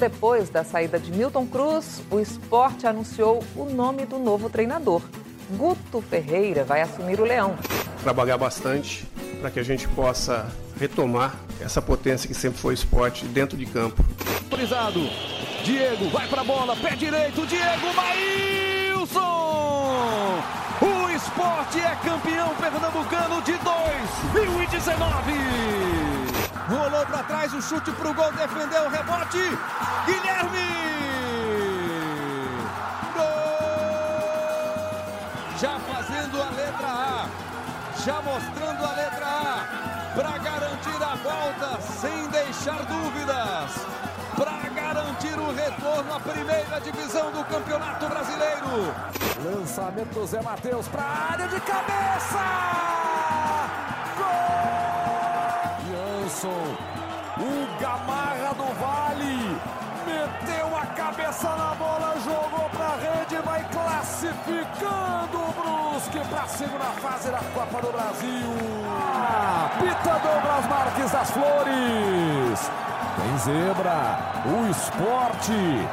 depois da saída de Milton Cruz, o esporte anunciou o nome do novo treinador. Guto Ferreira vai assumir o Leão. Trabalhar bastante para que a gente possa retomar essa potência que sempre foi esporte dentro de campo. Autorizado. Diego vai para a bola, pé direito, Diego Maílson! O esporte é campeão pernambucano de 2019. Rolou para trás, o chute para o gol, defendeu o rebote. Guilherme! Gol! Já fazendo a letra A, já mostrando a letra A, para garantir a volta sem deixar dúvidas, para garantir o retorno à primeira divisão do Campeonato Brasileiro. Lançamento do Zé Matheus para a área de cabeça! O Gamarra do Vale, meteu a cabeça na bola, jogou para a rede, vai classificando o Brusque para a segunda fase da Copa do Brasil. Ah, Pita Douglas Marques das Flores. Tem zebra, o esporte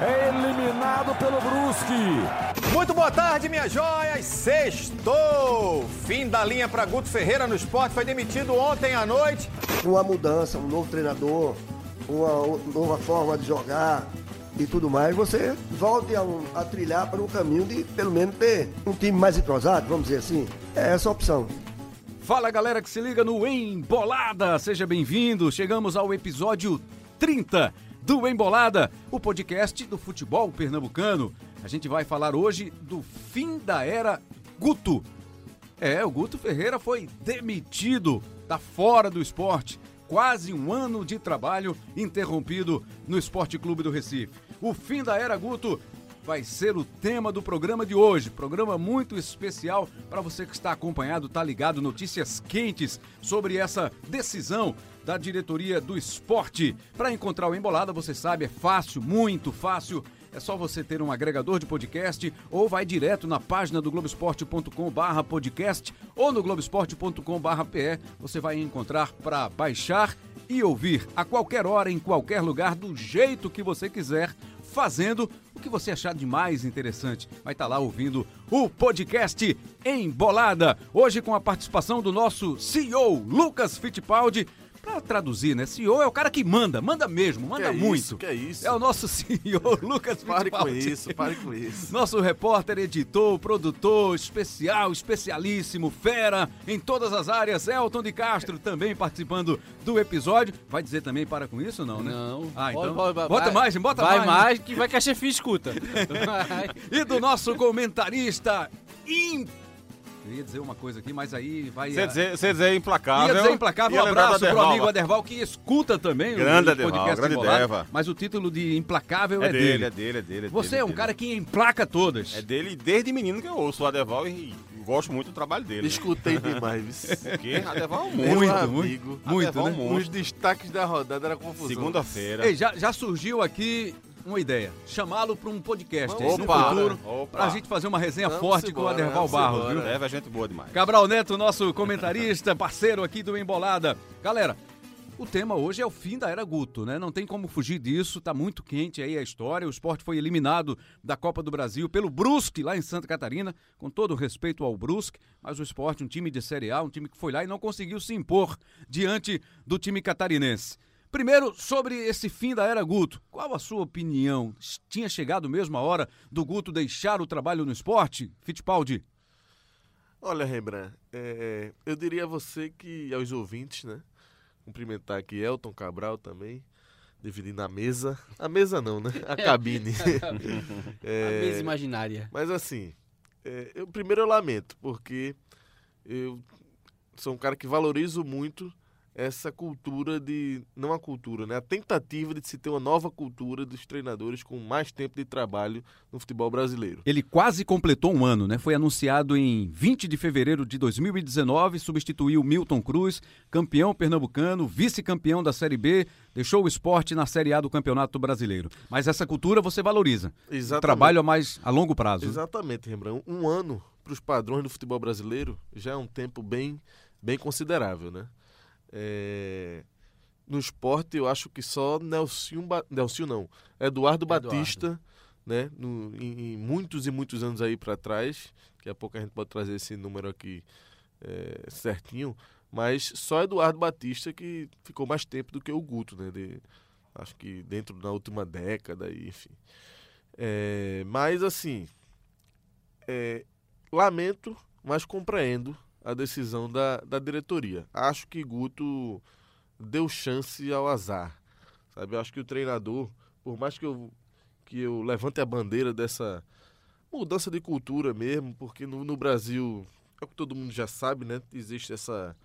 é eliminado pelo Brusque. Muito boa tarde, minhas joias. Sextou! Fim da linha para Guto Ferreira no esporte. Foi demitido ontem à noite. Uma mudança, um novo treinador, uma nova forma de jogar e tudo mais. Você volte a, um, a trilhar para um caminho de, pelo menos, ter um time mais entrosado, vamos dizer assim. É essa a opção. Fala galera que se liga no Embolada, seja bem-vindo. Chegamos ao episódio 30 do Embolada, o podcast do futebol pernambucano. A gente vai falar hoje do fim da era Guto. É, o Guto Ferreira foi demitido, tá fora do esporte. Quase um ano de trabalho interrompido no Esporte Clube do Recife. O fim da era Guto vai ser o tema do programa de hoje. Programa muito especial para você que está acompanhado, tá ligado, notícias quentes sobre essa decisão da diretoria do esporte. Para encontrar o Embolada, você sabe, é fácil, muito fácil. É só você ter um agregador de podcast ou vai direto na página do globesport.com barra podcast ou no globesport.com barra PE. Você vai encontrar para baixar e ouvir a qualquer hora, em qualquer lugar, do jeito que você quiser, fazendo o que você achar de mais interessante. Vai estar lá ouvindo o podcast Embolada. Hoje com a participação do nosso CEO, Lucas Fittipaldi. Pra traduzir, né? CEO é o cara que manda, manda mesmo, manda que muito. Isso, que é isso? É o nosso CEO, Lucas Pare com isso, pare com isso. Nosso repórter, editor, produtor, especial, especialíssimo, fera em todas as áreas, Elton de Castro, também participando do episódio. Vai dizer também para com isso ou não, né? Não. Ah, então. vai- bota vai- mais, bota vai mais. mais. que vai que a chefia escuta. E do nosso comentarista im... Eu ia dizer uma coisa aqui, mas aí vai. Você a- dizer, você dizer implacável. Ia dizer implacável, ia um abraço pro amigo Aderval que escuta também o- Grande o Aderval, podcast grande Embolado, Deva. Mas o título de implacável é, É dele, é dele, é dele. é Você dele, é um dele. cara que emplaca todas. É dele desde menino que eu ouço o Adeval e gosto muito do trabalho dele. Escutei demais. Porque Adeval é um monstro. Muito, amigo. muito, Adeval é né? um monstro. Os destaques da rodada era confusão. Segunda-feira. Ei, já, já surgiu aqui uma ideia. Chamá-lo para um podcast Vamos no embora. futuro. Opa. Pra gente fazer uma resenha Vamos forte com o embora, Aderval Barros, embora. viu? Deve é gente boa demais. Cabral Neto, nosso comentarista, parceiro aqui do Embolada. Galera, o tema hoje é o fim da era Guto, né? Não tem como fugir disso, tá muito quente aí a história. O esporte foi eliminado da Copa do Brasil pelo Brusque, lá em Santa Catarina, com todo o respeito ao Brusque, mas o esporte, um time de Série A, um time que foi lá e não conseguiu se impor diante do time catarinense. Primeiro, sobre esse fim da era Guto, qual a sua opinião? Tinha chegado mesmo a hora do Guto deixar o trabalho no esporte? Fittipaldi? Olha, Rembrandt, é, eu diria a você que aos ouvintes, né? Cumprimentar aqui Elton Cabral também, dividindo a mesa. A mesa não, né? A cabine. É, A mesa imaginária. Mas assim, é, eu, primeiro eu lamento, porque eu sou um cara que valorizo muito essa cultura de. Não a cultura, né? A tentativa de se ter uma nova cultura dos treinadores com mais tempo de trabalho no futebol brasileiro. Ele quase completou um ano, né? Foi anunciado em 20 de fevereiro de 2019, substituiu Milton Cruz, campeão pernambucano, vice-campeão da Série B, deixou o esporte na Série A do Campeonato Brasileiro. Mas essa cultura você valoriza. O Exatamente. trabalho a mais a longo prazo. Exatamente, Rembrandt. Um ano para os padrões do futebol brasileiro já é um tempo bem, bem considerável, né? É, no esporte, eu acho que só Nelson, ba... Nelson não, Eduardo, Eduardo. Batista, né? No, em, em, muitos e muitos anos aí para trás, daqui a pouco a gente pode trazer esse número aqui é, certinho, mas só Eduardo Batista que ficou mais tempo do que o Guto, né? De, acho que dentro da última década, enfim. É, mas assim, é, lamento, mas compreendo a decisão da, da diretoria. Acho que Guto deu chance ao azar. Sabe? Acho que o treinador, por mais que eu, que eu levante a bandeira dessa mudança de cultura mesmo, porque no, no Brasil, é o que todo mundo já sabe, né? Existe essa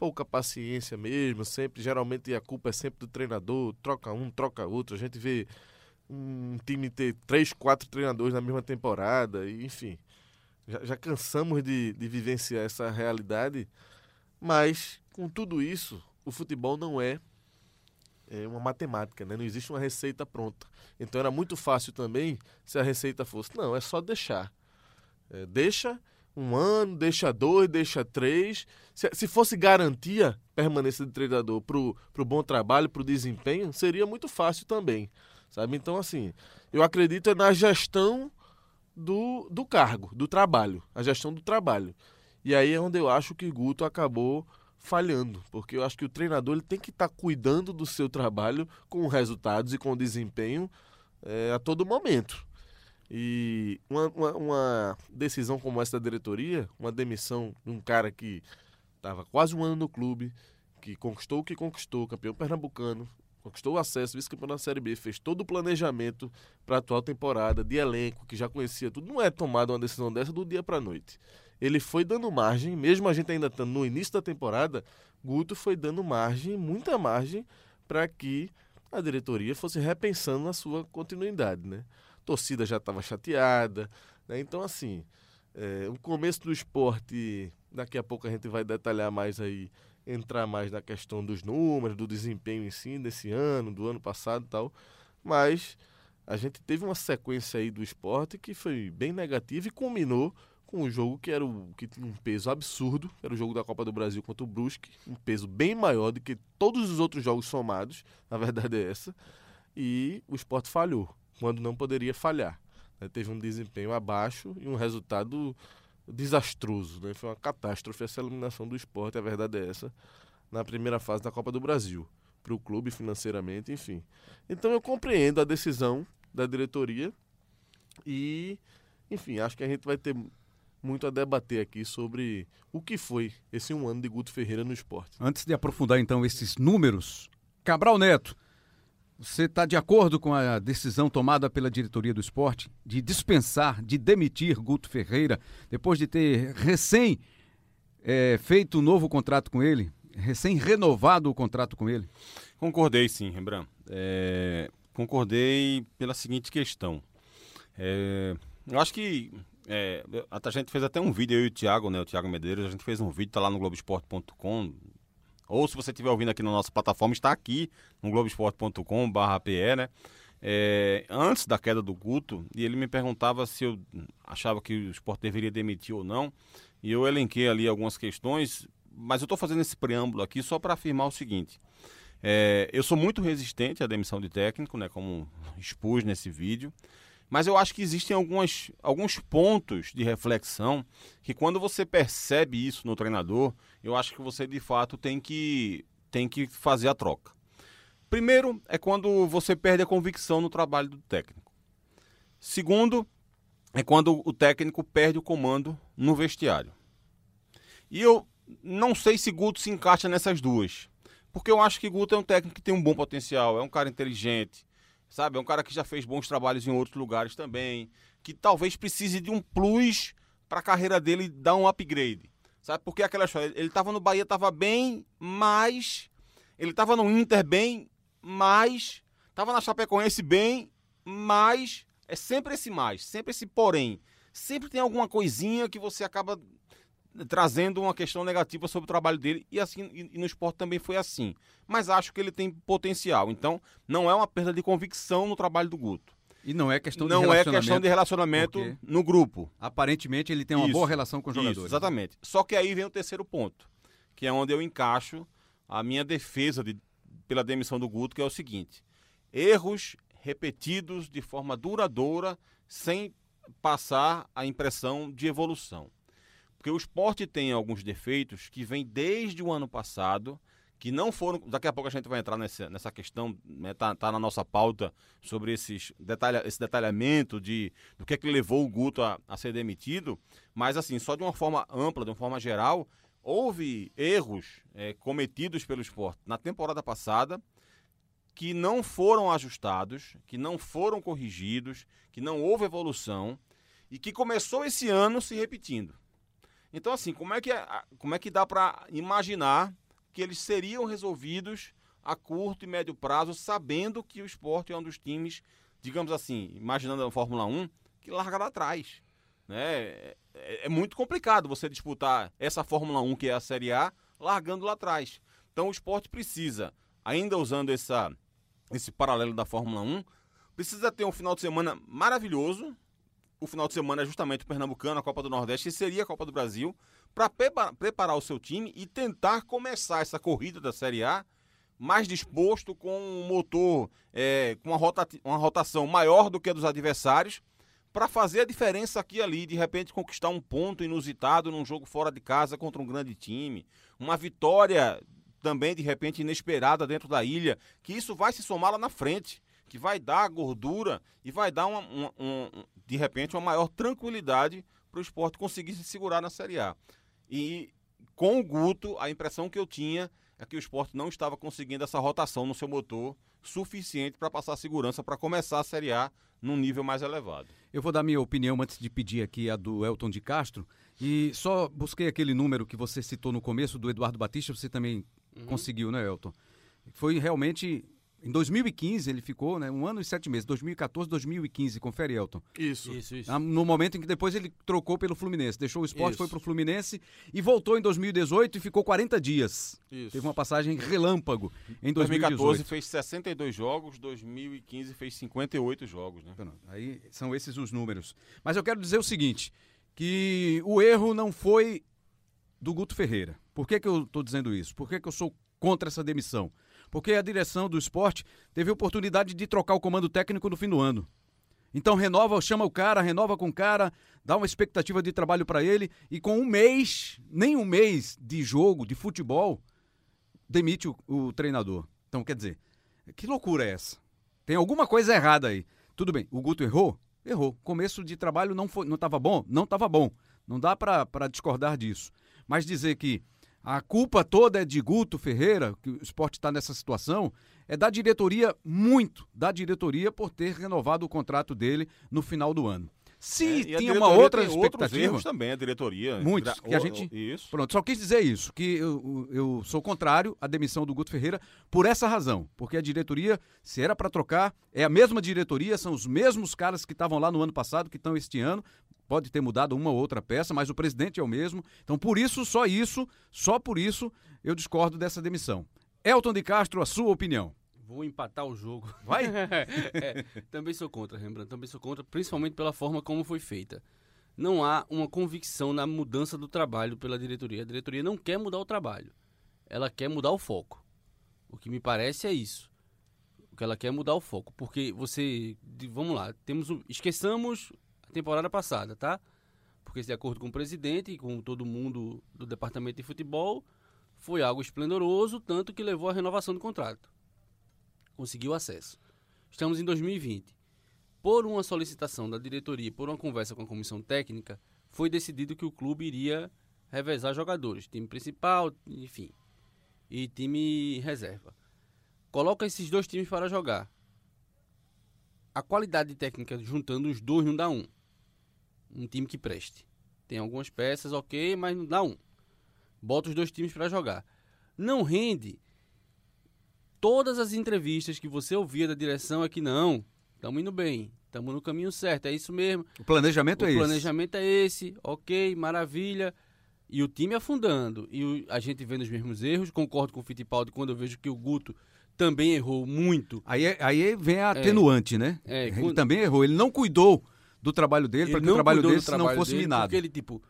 pouca paciência mesmo, sempre, geralmente a culpa é sempre do treinador, troca um, troca outro. A gente vê um time ter três, quatro treinadores na mesma temporada, enfim. Já, já cansamos de, de vivenciar essa realidade, mas com tudo isso, o futebol não é, é uma matemática, né? não existe uma receita pronta. Então era muito fácil também se a receita fosse, não, é só deixar. É, deixa um ano, deixa dois, deixa três. Se, se fosse garantia permanência de treinador para o bom trabalho, para o desempenho, seria muito fácil também. Sabe? Então, assim, eu acredito na gestão do, do cargo, do trabalho, a gestão do trabalho. E aí é onde eu acho que Guto acabou falhando, porque eu acho que o treinador ele tem que estar tá cuidando do seu trabalho com resultados e com desempenho é, a todo momento. E uma, uma, uma, decisão como essa da diretoria, uma demissão de um cara que estava quase um ano no clube, que conquistou o que conquistou, campeão pernambucano, conquistou o acesso, vice-campeão da Série B, fez todo o planejamento para a atual temporada, de elenco, que já conhecia tudo. Não é tomada uma decisão dessa do dia para a noite. Ele foi dando margem, mesmo a gente ainda estando no início da temporada, Guto foi dando margem, muita margem, para que a diretoria fosse repensando na sua continuidade, né? A torcida já estava chateada, né? Então, assim, é, o começo do esporte, daqui a pouco a gente vai detalhar mais aí, entrar mais na questão dos números, do desempenho em si desse ano, do ano passado e tal. Mas a gente teve uma sequência aí do esporte que foi bem negativa e culminou com um jogo que era o, que tinha um peso absurdo, era o jogo da Copa do Brasil contra o Brusque, um peso bem maior do que todos os outros jogos somados, a verdade é essa, e o esporte falhou, quando não poderia falhar. Né? Teve um desempenho abaixo e um resultado desastroso, né? Foi uma catástrofe essa eliminação do esporte, a verdade é essa, na primeira fase da Copa do Brasil, para o clube financeiramente, enfim. Então eu compreendo a decisão da diretoria e, enfim, acho que a gente vai ter muito a debater aqui sobre o que foi esse um ano de Guto Ferreira no esporte. Antes de aprofundar então esses números, Cabral Neto, você está de acordo com a decisão tomada pela diretoria do esporte de dispensar, de demitir Guto Ferreira, depois de ter recém é, feito um novo contrato com ele, recém renovado o contrato com ele? Concordei sim, Rembrandt. É, concordei pela seguinte questão. É, eu acho que é, a gente fez até um vídeo, eu e o Thiago, né, o Thiago Medeiros, a gente fez um vídeo, tá lá no Globoesporte.com, ou se você estiver ouvindo aqui na nossa plataforma, está aqui no globesport.com.br, né? É, antes da queda do Guto, e ele me perguntava se eu achava que o esporte deveria demitir ou não, e eu elenquei ali algumas questões, mas eu estou fazendo esse preâmbulo aqui só para afirmar o seguinte. É, eu sou muito resistente à demissão de técnico, né, como expus nesse vídeo. Mas eu acho que existem algumas, alguns pontos de reflexão que quando você percebe isso no treinador, eu acho que você de fato tem que, tem que fazer a troca. Primeiro é quando você perde a convicção no trabalho do técnico. Segundo é quando o técnico perde o comando no vestiário. E eu não sei se Guto se encaixa nessas duas. Porque eu acho que Guto é um técnico que tem um bom potencial, é um cara inteligente, sabe? É um cara que já fez bons trabalhos em outros lugares também, que talvez precise de um plus para a carreira dele dar um upgrade, sabe? Porque aquela história, ele estava no Bahia, estava bem, mas ele estava no Inter bem, mas estava na Chapecoense bem, mas é sempre esse mais, sempre esse porém. Sempre tem alguma coisinha que você acaba trazendo uma questão negativa sobre o trabalho dele e assim e, no esporte também foi assim. Mas acho que ele tem potencial. Então, não é uma perda de convicção no trabalho do Guto. E não é questão de não relacionamento. Não é questão de relacionamento no grupo. Aparentemente ele tem uma isso, boa relação com os jogadores. Isso, exatamente. Só que aí vem o terceiro ponto, que é onde eu encaixo a minha defesa de pela demissão do Guto, que é o seguinte: erros repetidos de forma duradoura, sem passar a impressão de evolução. Porque o esporte tem alguns defeitos que vêm desde o ano passado, que não foram. Daqui a pouco a gente vai entrar nessa, nessa questão, né, tá, tá na nossa pauta sobre esses detalha, esse detalhamento de do que é que levou o Guto a, a ser demitido, mas assim, só de uma forma ampla, de uma forma geral, houve erros é, cometidos pelo esporte na temporada passada que não foram ajustados, que não foram corrigidos, que não houve evolução e que começou esse ano se repetindo. Então, assim, como é que, é, como é que dá para imaginar que eles seriam resolvidos a curto e médio prazo, sabendo que o esporte é um dos times, digamos assim, imaginando a Fórmula 1, que larga lá atrás. Né? É, é, muito complicado você disputar essa Fórmula 1, que é a Série A, largando lá atrás. Então o esporte precisa, ainda usando essa, esse paralelo da Fórmula 1, precisa ter um final de semana maravilhoso. O final de semana é justamente o Pernambucano, a Copa do Nordeste, que seria a Copa do Brasil, para preparar o seu time e tentar começar essa corrida da Série A mais disposto, com um motor é, com uma, rota, uma rotação maior do que a dos adversários, para fazer a diferença aqui e ali, de repente conquistar um ponto inusitado num jogo fora de casa contra um grande time, uma vitória também de repente inesperada dentro da ilha, que isso vai se somar lá na frente, que vai dar gordura e vai dar uma, uma, um, de repente uma maior tranquilidade para o esporte conseguir se segurar na Série A. E com o Guto, a impressão que eu tinha é que o esporte não estava conseguindo essa rotação no seu motor suficiente para passar segurança para começar a Série A num nível mais elevado. Eu vou dar minha opinião antes de pedir aqui a do Elton de Castro. E só busquei aquele número que você citou no começo do Eduardo Batista, você também uhum. conseguiu, né, Elton? Foi realmente em 2015 ele ficou, né? Um ano e sete meses. 2014, 2015. Confere, Elton. Isso. Isso, isso. No momento em que depois ele trocou pelo Fluminense. Deixou o esporte, isso. foi pro Fluminense e voltou em 2018 e ficou 40 dias. Isso. Teve uma passagem relâmpago em 2018. 2014 fez 62 jogos, 2015 fez 58 jogos, né? Aí são esses os números. Mas eu quero dizer o seguinte, que o erro não foi do Guto Ferreira. Por que, que eu estou dizendo isso? Por que, que eu sou contra essa demissão? Porque a direção do esporte teve oportunidade de trocar o comando técnico no fim do ano. Então renova, chama o cara, renova com o cara, dá uma expectativa de trabalho para ele e com um mês, nem um mês de jogo, de futebol, demite o, o, treinador. Então quer dizer, que loucura é essa? Tem alguma coisa errada aí. Tudo bem, o Guto errou? Errou. Começo de trabalho não foi, não estava bom? Não estava bom. Não dá para discordar disso. Mas dizer que a culpa toda é de Guto Ferreira, que o esporte está nessa situação, é da diretoria, muito da diretoria, por ter renovado o contrato dele no final do ano. Se é, tinha uma outra expectativa. erros também, a diretoria. Muitos. Que a gente, isso. Pronto, só quis dizer isso, que eu, eu sou contrário à demissão do Guto Ferreira por essa razão. Porque a diretoria, se era para trocar, é a mesma diretoria, são os mesmos caras que estavam lá no ano passado, que estão este ano, pode ter mudado uma ou outra peça, mas o presidente é o mesmo. Então, por isso, só isso, só por isso, eu discordo dessa demissão. Elton de Castro, a sua opinião. Vou empatar o jogo. Vai? é, também sou contra, Rembrandt. Também sou contra, principalmente pela forma como foi feita. Não há uma convicção na mudança do trabalho pela diretoria. A diretoria não quer mudar o trabalho. Ela quer mudar o foco. O que me parece é isso. O que ela quer é mudar o foco. Porque você. Vamos lá, temos. Esqueçamos temporada passada, tá? Porque de acordo com o presidente e com todo mundo do departamento de futebol, foi algo esplendoroso, tanto que levou à renovação do contrato. Conseguiu acesso. Estamos em 2020. Por uma solicitação da diretoria, por uma conversa com a comissão técnica, foi decidido que o clube iria revezar jogadores, time principal, enfim, e time reserva. Coloca esses dois times para jogar. A qualidade técnica juntando os dois não dá um um time que preste. Tem algumas peças, ok, mas não dá um. Bota os dois times para jogar. Não rende. Todas as entrevistas que você ouvia da direção é que não, estamos indo bem, estamos no caminho certo, é isso mesmo. O planejamento o é esse. O planejamento é esse, ok, maravilha. E o time afundando. E o, a gente vendo os mesmos erros. Concordo com o Fittipaldi quando eu vejo que o Guto também errou muito. Aí, é, aí vem a atenuante, é, né? É, ele quando... também errou. Ele não cuidou do trabalho dele para que o trabalho dele não fosse dele, minado. Porque ele, tipo,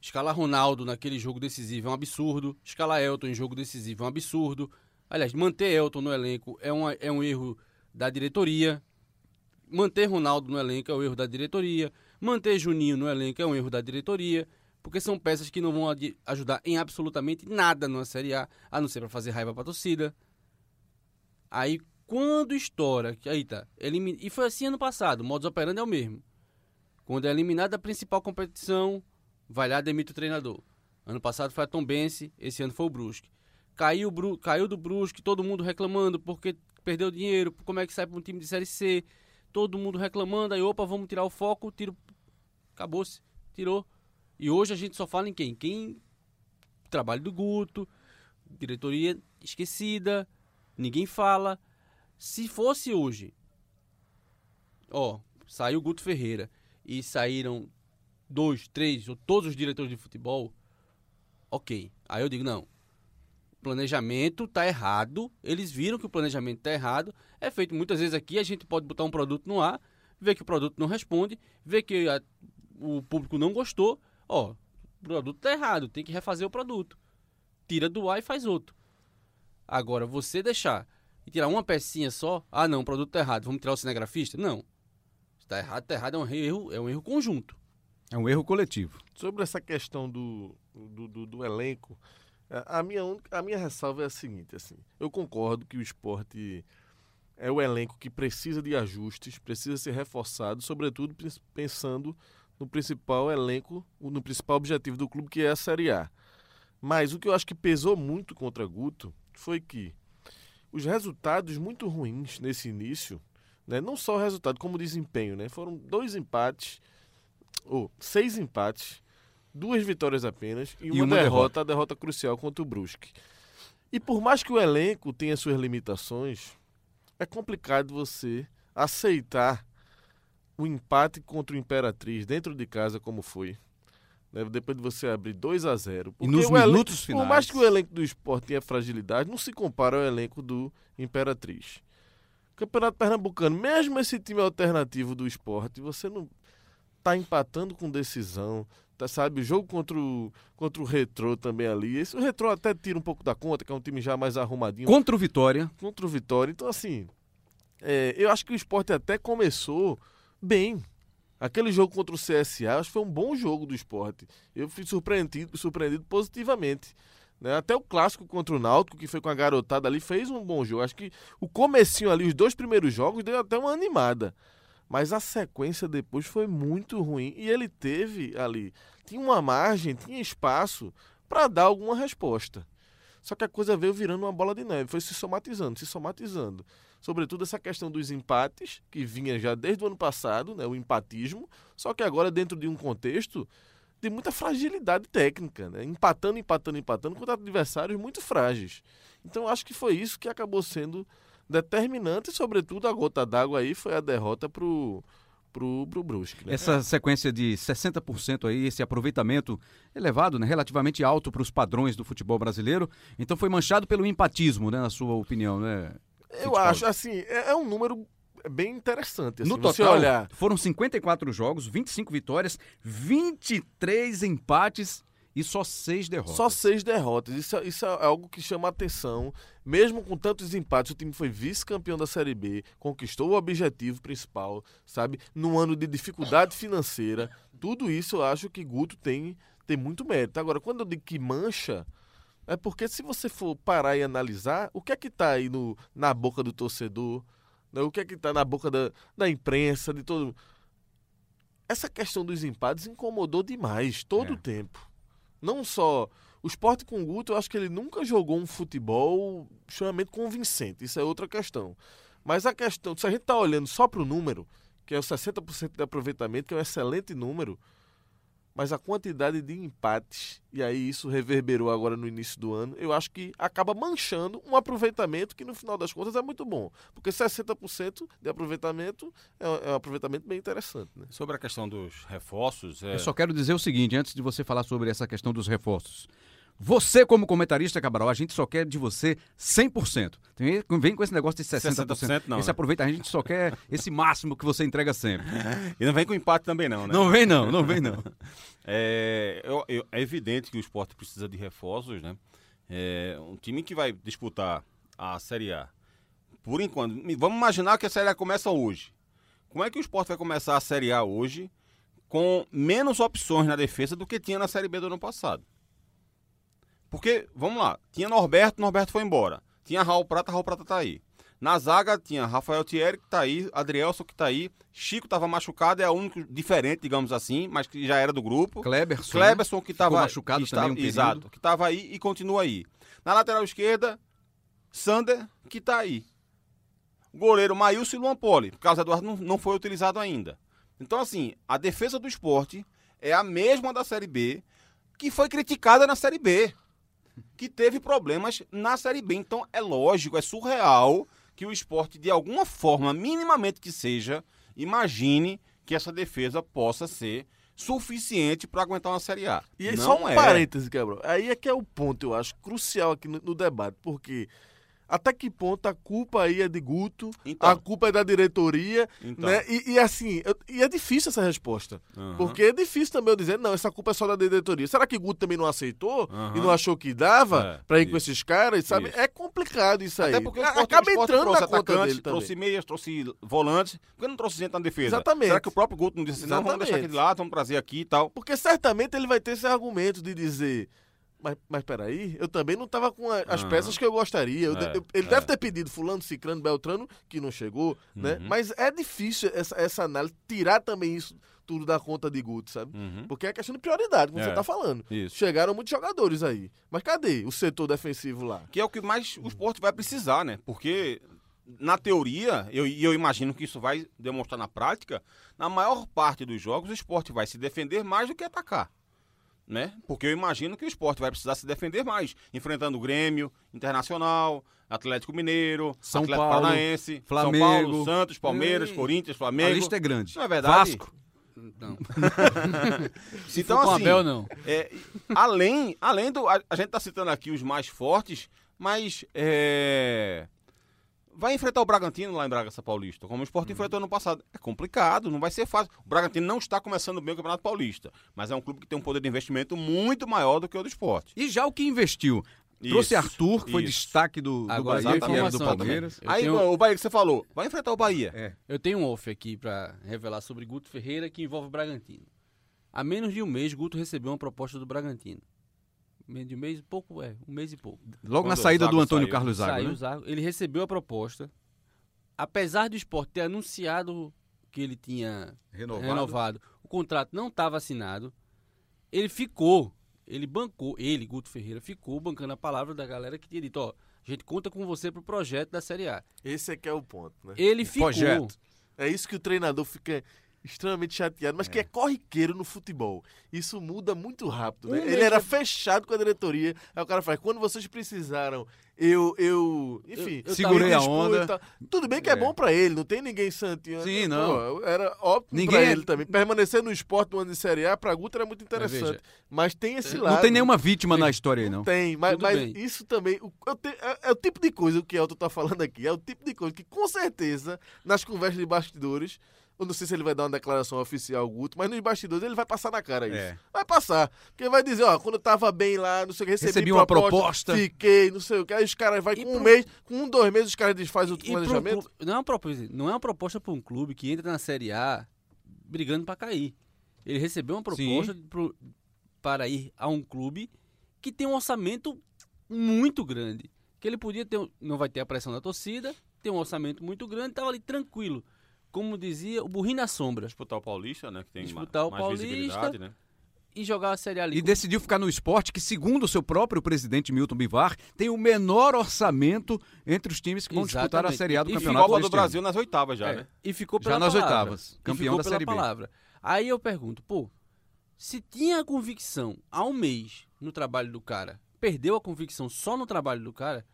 escalar Ronaldo naquele jogo decisivo é um absurdo, escalar Elton em jogo decisivo é um absurdo. Aliás, manter Elton no elenco é, uma, é um erro da diretoria. Manter Ronaldo no elenco é um erro da diretoria. Manter Juninho no elenco é um erro da diretoria. Porque são peças que não vão ajudar em absolutamente nada na Série A, a não ser para fazer raiva para a torcida. Aí, quando estoura, aí tá, elimina, e foi assim ano passado, o modus operandi é o mesmo. Quando é eliminado da principal competição, vai lá demite o treinador. Ano passado foi a Tombense, esse ano foi o Brusque. Caiu, caiu do Brusque, todo mundo reclamando porque perdeu dinheiro, como é que sai para um time de Série C. Todo mundo reclamando, aí opa, vamos tirar o foco, tiro, acabou-se, tirou. E hoje a gente só fala em quem? Quem trabalho do Guto, diretoria esquecida, ninguém fala. Se fosse hoje, ó, saiu o Guto Ferreira e saíram dois, três ou todos os diretores de futebol, ok. Aí eu digo, não, planejamento tá errado, eles viram que o planejamento tá errado, é feito muitas vezes aqui, a gente pode botar um produto no ar, ver que o produto não responde, ver que a- o público não gostou, ó, o produto tá errado, tem que refazer o produto. Tira do ar e faz outro. Agora, você deixar e tirar uma pecinha só, ah não, o produto tá errado, vamos tirar o cinegrafista? Não. Se tá errado, tá errado, é um erro, é um erro conjunto. É um erro coletivo. Sobre essa questão do, do, do- do elenco, a a minha, a minha ressalva é a seguinte, assim, eu concordo que o esporte é o elenco que precisa de ajustes, precisa ser reforçado, sobretudo pens- pensando no principal elenco, no principal objetivo do clube, que é a Série A. Mas o que eu acho que pesou muito contra Guto foi que os resultados muito ruins nesse início, né, não só o resultado, como o desempenho, né, foram dois empates, ou seis empates, duas vitórias apenas e uma, uma derrota, a derrota crucial contra o Brusque. E por mais que o elenco tenha suas limitações, é complicado você aceitar o empate contra o Imperatriz dentro de casa como foi. né, Depois de você abrir 2 a 0 E nos o elenco- minutos Por mais finais. que o elenco do esporte tenha fragilidade, não se compara ao elenco do Imperatriz. Campeonato Pernambucano, mesmo esse time alternativo do esporte, você não tá empatando com decisão. Tá, sabe, o jogo contra o, contra o Retrô também ali. Esse, o Retrô até tira um pouco da conta, que é um time já mais arrumadinho Contra o Vitória, contra o Vitória. Então, assim, é, eu acho que o esporte até começou bem. Aquele jogo contra o CSA, acho que foi um bom jogo do esporte. Eu fui surpreendido, surpreendido positivamente. né? Até o clássico contra o Náutico, que foi com a garotada ali, fez um bom jogo. Acho que o comecinho ali, os dois primeiros jogos, deu até uma animada. Mas a sequência depois foi muito ruim. E ele teve ali, tinha uma margem, tinha espaço para dar alguma resposta. Só que a coisa veio virando uma bola de neve, foi se somatizando, se somatizando. Sobretudo essa questão dos empates, que vinha já desde o ano passado, né, o empatismo, só que agora dentro de um contexto de muita fragilidade técnica, né, empatando, empatando, empatando contra adversários muito frágeis. Então acho que foi isso que acabou sendo determinante e, sobretudo, a gota d'água aí foi a derrota pro, pro, pro Brusque. Né? essa sequência de 60% aí, esse aproveitamento elevado, né, relativamente alto para os padrões do futebol brasileiro. Então foi manchado pelo empatismo, né, na sua opinião, né? Eu Fittipaldi? acho, assim, é, é um número bem interessante. Assim, no total, olhar foram 54 jogos, 25 vitórias, 23 empates e só 6 derrotas. Só seis derrotas. Isso, é- isso é algo que chama atenção. Mesmo com tantos empates, o time foi vice-campeão da Série B, conquistou o objetivo principal, sabe? Num ano de dificuldade financeira. Tudo isso eu acho que Guto tem, tem muito mérito. Agora, quando eu digo que mancha, é porque se você for parar e analisar, o que é que tá aí no, na boca do torcedor? né? O que é que tá na boca da, da imprensa, de todo. Essa questão dos empates incomodou demais, todo É. o tempo não só o esporte com o Guto, eu acho que ele nunca jogou um futebol extremamente convincente. Isso é outra questão. Mas a questão, se a gente está olhando só para o número, que é o 60% de aproveitamento, que é um excelente número, mas a quantidade de empates, e aí isso reverberou agora no início do ano, eu acho que acaba manchando um aproveitamento que no final das contas é muito bom. Porque 60% de aproveitamento é um- é um aproveitamento bem interessante. Né? Sobre a questão dos reforços, é, Eu só quero dizer o seguinte, antes de você falar sobre essa questão dos reforços. Você, como comentarista, Cabral, a gente só quer de você 100%. Tem- Vem com esse negócio de 60%. 60% não, esse né? aproveita, a gente só quer esse máximo que você entrega sempre. e não vem com empate também não, né? Não vem não, não vem não. É, eu- eu- é evidente que o esporte precisa de reforços, né? É, um time que vai disputar a Série A. Por enquanto, vamos imaginar que a Série A começa hoje. Como é que o esporte vai começar a Série A hoje com menos opções na defesa do que tinha na Série B do ano passado? Porque, vamos lá, tinha Norberto, Norberto foi embora. Tinha Raul Prata, Raul Prata tá aí. Na zaga tinha Rafael Thierry, que tá aí, Adrielson, que tá aí. Chico tava machucado, é o único diferente, digamos assim, mas que já era do grupo. Kleberson. Kleberson, que estava machucado que também um período. Exato, que estava aí e continua aí. Na lateral esquerda, Sander, que está aí. Goleiro Maílson e Luan Poli. O Carlos Eduardo não, não foi utilizado ainda. Então, assim, a defesa do esporte é a mesma da Série B, que foi criticada na Série B. Que teve problemas na Série B. Então, é lógico, é surreal que o esporte, de alguma forma, minimamente que seja, imagine que essa defesa possa ser suficiente para aguentar uma Série A. E aí, não só um é. parêntese, Gabriel. Aí é que é o ponto, eu acho, crucial aqui no, no debate, porque até que ponto a culpa aí é de Guto, Então. a culpa é da diretoria, Então. né? E, e assim, eu- e é difícil essa resposta. Aham. Porque é difícil também eu dizer, não, essa culpa é só da diretoria. Será que Guto também não aceitou Aham. e não achou que dava É, pra ir com isso. esses caras, sabe? Isso. É complicado isso aí. Até porque esporte, acaba entrando trouxe na também. trouxe meias, trouxe volantes. Por que não trouxe gente na defesa? Exatamente. Será que o próprio Guto não disse assim, não, vamos deixar aquele de lado, vamos trazer aqui e tal? Porque certamente ele vai ter esse argumento de dizer. Mas, mas peraí, eu também não tava com a- as Aham. peças que eu gostaria. Eu- É, eu- ele é. deve ter pedido Fulano, Cicrano, Beltrano, que não chegou, né? Uhum. Mas é difícil essa, essa análise, tirar também isso tudo da conta de Guto, sabe? Uhum. Porque é questão de prioridade, como É. você tá falando. Isso. Chegaram muitos jogadores aí. Mas cadê o setor defensivo lá? Que é o que mais o esporte vai precisar, né? Porque, na teoria, eu- e eu, imagino que isso vai demonstrar na prática, na maior parte dos jogos o esporte vai se defender mais do que atacar. Né? Porque eu imagino que o esporte vai precisar se defender mais, enfrentando o Grêmio, Internacional, Atlético Mineiro, São Atlético Paulo, Paranaense, Flamengo. São Paulo, Santos, Palmeiras, Ei, Corinthians, A Flamengo. lista é grande. Não é verdade? Vasco. Não. Se for com Abel, não. É, além, além do. A, a gente tá citando aqui os mais fortes, mas. é, vai enfrentar o Bragantino lá em Bragança Paulista, como o Sport enfrentou ano passado. É complicado, não vai ser fácil. O Bragantino não está começando bem o Campeonato Paulista, mas é um clube que tem um poder de investimento muito maior do que o do esporte. E já o que investiu? Trouxe Isso, Arthur, que foi isso. destaque do, do Agora, Bahia, que era do informação Palmeiras. Aí tenho- o Bahia que você falou, vai enfrentar o Bahia. É. Eu tenho um off aqui pra revelar sobre Guto Ferreira que envolve o Bragantino. Há menos de um mês, Guto recebeu uma proposta do Bragantino. Menos de um mês, pouco, é, um mês e pouco. Logo na Quando o saída do Antônio saiu. Carlos Zago, Saiu né? o Zago, ele recebeu a proposta. Apesar do esporte ter anunciado que ele tinha Renovado. renovado, o contrato não estava assinado. Ele ficou, ele bancou, ele, Guto Ferreira, ficou bancando a palavra da galera que tinha dito: ó, a gente conta com você pro projeto da Série A. Esse é que é o ponto, né? Ele ficou. projeto. É isso que o treinador fica extremamente chateado, mas que é corriqueiro no futebol. Isso muda muito rápido, né? Um Ele era de- fechado com a diretoria, aí o cara faz, quando vocês precisaram, eu, eu, enfim, Eu- eu Segurei a onda. e tal. Tudo bem que é, É. bom pra ele, não tem ninguém santinho. Sim, Pô, não. era óbvio Ninguém pra é- ele também. Permanecer no esporte no ano de Série A, pra Guto era muito interessante. veja, Mas tem esse lado. Não tem nenhuma vítima na história aí, não. Tem, mas, mas isso também o- eu te- é, é o tipo de coisa que o Elton tá falando aqui, é o tipo de coisa que com certeza nas conversas de bastidores, eu não sei se ele vai dar uma declaração oficial ao Guto, mas nos bastidores ele vai passar na cara isso. É. Vai passar, porque vai dizer, ó, quando eu tava bem lá, não sei o que, recebi, Recebi uma proposta, proposta. fiquei, não sei o que, aí os caras vai E com um pro- mês, com um, dois meses os caras desfazem o E pro planejamento. clube- não, é uma proposta, não é uma proposta para um clube que entra na Série A brigando para cair. Ele recebeu uma proposta pro- para ir a um clube que tem um orçamento muito grande. Que ele podia ter, um- não vai ter a pressão da torcida, tem um orçamento muito grande, estava ali tranquilo. Como dizia, o burrinho na sombra. Disputar o Paulista, né? Que tem Disputar o mais Paulista. visibilidade, né? E jogar a Série A ali. E decidiu ficar no esporte que, segundo o seu próprio presidente Milton Bivar, tem o menor orçamento entre os times que vão disputar a Exatamente. Série A do E Campeonato Copa do ano. Brasil nas oitavas já, É, né? E ficou Já pela nas palavra. oitavas, campeão da Série B. palavra. Aí eu pergunto, pô, se tinha a convicção há um mês no trabalho do cara, perdeu a convicção só no trabalho do cara,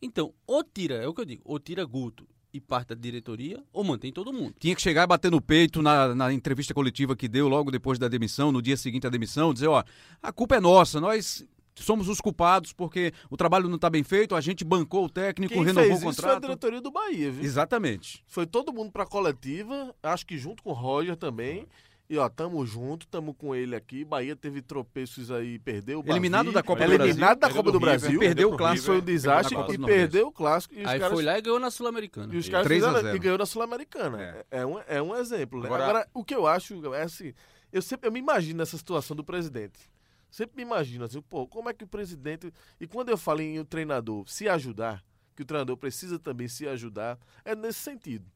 então, ou tira, é o que eu digo, ou tira Guto e parte da diretoria, ou mantém todo mundo. Tinha que chegar e bater no peito na, na entrevista coletiva que deu logo depois da demissão, no dia seguinte à demissão, dizer, ó, a culpa é nossa, nós somos os culpados porque o trabalho não está bem feito, a gente bancou o técnico, Quem renovou fez o isso foi a contrato. diretoria do Bahia, viu? Exatamente. Foi todo mundo pra coletiva, acho que junto com o Roger também. E ó, tamo junto, tamo com ele aqui. Bahia teve tropeços aí, perdeu o Eliminado Bavi, da Copa do eliminado Brasil. da Perdeu Copa do do River, Brasil. perdeu o clássico, foi um desastre e perdeu o clássico. E Aí caras, foi lá e ganhou na Sul-Americana. e os caras 3 a fizeram, 0. e ganhou na Sul-Americana. É. É. um, é um exemplo, né? Agora- Agora, o que eu acho é assim, eu sempre eu me imagino nessa situação do presidente. Sempre me imagino assim, pô, como é que o presidente. E quando eu falo em o treinador se ajudar, que o treinador precisa também se ajudar, é nesse sentido.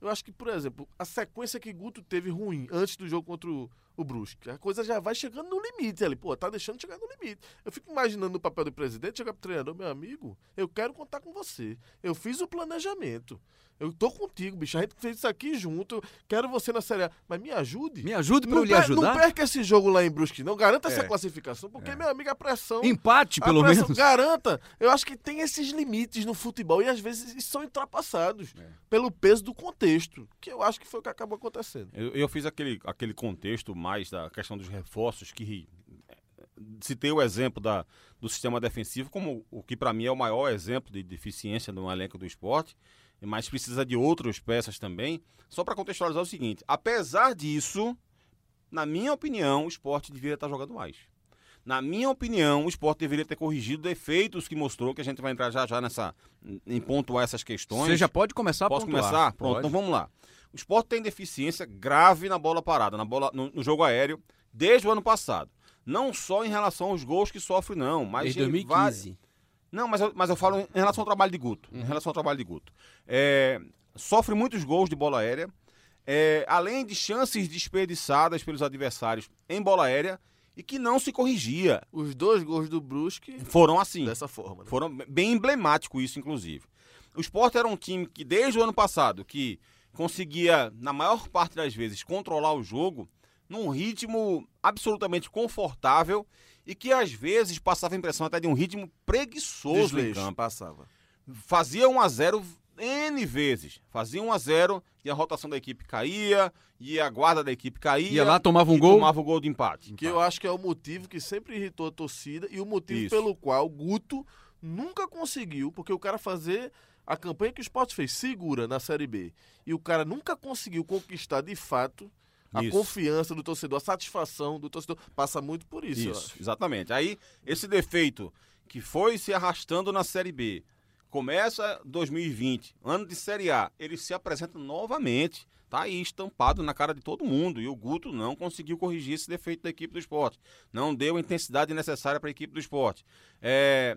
Eu acho que, por exemplo, a sequência que Guto teve ruim antes do jogo contra o, o Brusque, a coisa já vai chegando no limite ali. Pô, tá deixando chegar no limite. Eu fico imaginando o papel do presidente chegar pro treinador, meu amigo, eu quero contar com você. Eu fiz o planejamento. Eu tô contigo, bicho. A gente fez isso aqui junto. Quero você na Série A. Mas me ajude. Me ajude pra não, eu lhe ajudar. não perca esse jogo lá em Brusque, não. Garanta essa É. classificação, porque, meu amigo, a pressão. Empate, a pelo pressão- menos. Garanta. Eu acho que tem esses limites no futebol e às vezes são ultrapassados É. pelo peso do contexto, que eu acho que foi o que acabou acontecendo. Eu, eu fiz aquele, aquele contexto mais da questão dos reforços que citei o exemplo da, do sistema defensivo como o que para mim é o maior exemplo de deficiência no elenco do esporte, mas precisa de outras peças também. Só para contextualizar o seguinte: apesar disso, na minha opinião, o esporte deveria estar jogando mais. Na minha opinião, o esporte deveria ter corrigido defeitos que mostrou, que a gente vai entrar já já nessa, em pontuar essas questões. Você já pode começar a Posso pontuar. começar? Pronto, Pode. então vamos lá. O esporte tem deficiência grave na bola parada, na bola, no, no jogo aéreo, desde o ano passado. Não só em relação aos gols que sofre, não, mas Desde em vários- 2015. Não, mas eu, mas eu falo em relação ao trabalho de Guto. Em relação ao trabalho de Guto. É, sofre muitos gols de bola aérea, é, além de chances desperdiçadas pelos adversários em bola aérea e que não se corrigia. Os dois gols do Brusque Foram assim. dessa forma. Né? Foram bem emblemático isso, inclusive. O Sport era um time que, desde o ano passado, que conseguia, na maior parte das vezes, controlar o jogo num ritmo absolutamente confortável e que, às vezes, passava a impressão até de um ritmo preguiçoso em Desleixo, campo. passava. Fazia 1 a 0 N vezes. Fazia 1 a 0 e a rotação da equipe caía, e a guarda da equipe caía. Ia lá, tomava um e gol. tomava o gol de empate. Que eu acho que é o motivo que sempre irritou a torcida e o motivo Isso. pelo qual Guto nunca conseguiu, porque o cara fazer a campanha que o Sport fez, segura na Série B, e o cara nunca conseguiu conquistar de fato a Isso. confiança do torcedor, a satisfação do torcedor, passa muito por isso. Isso, exatamente. Aí, esse defeito que foi se arrastando na Série B, começa 2020, ano de Série A, ele se apresenta novamente. Tá aí estampado na cara de todo mundo. E o Guto não conseguiu corrigir esse defeito da equipe do esporte. Não deu a intensidade necessária para a equipe do esporte. É,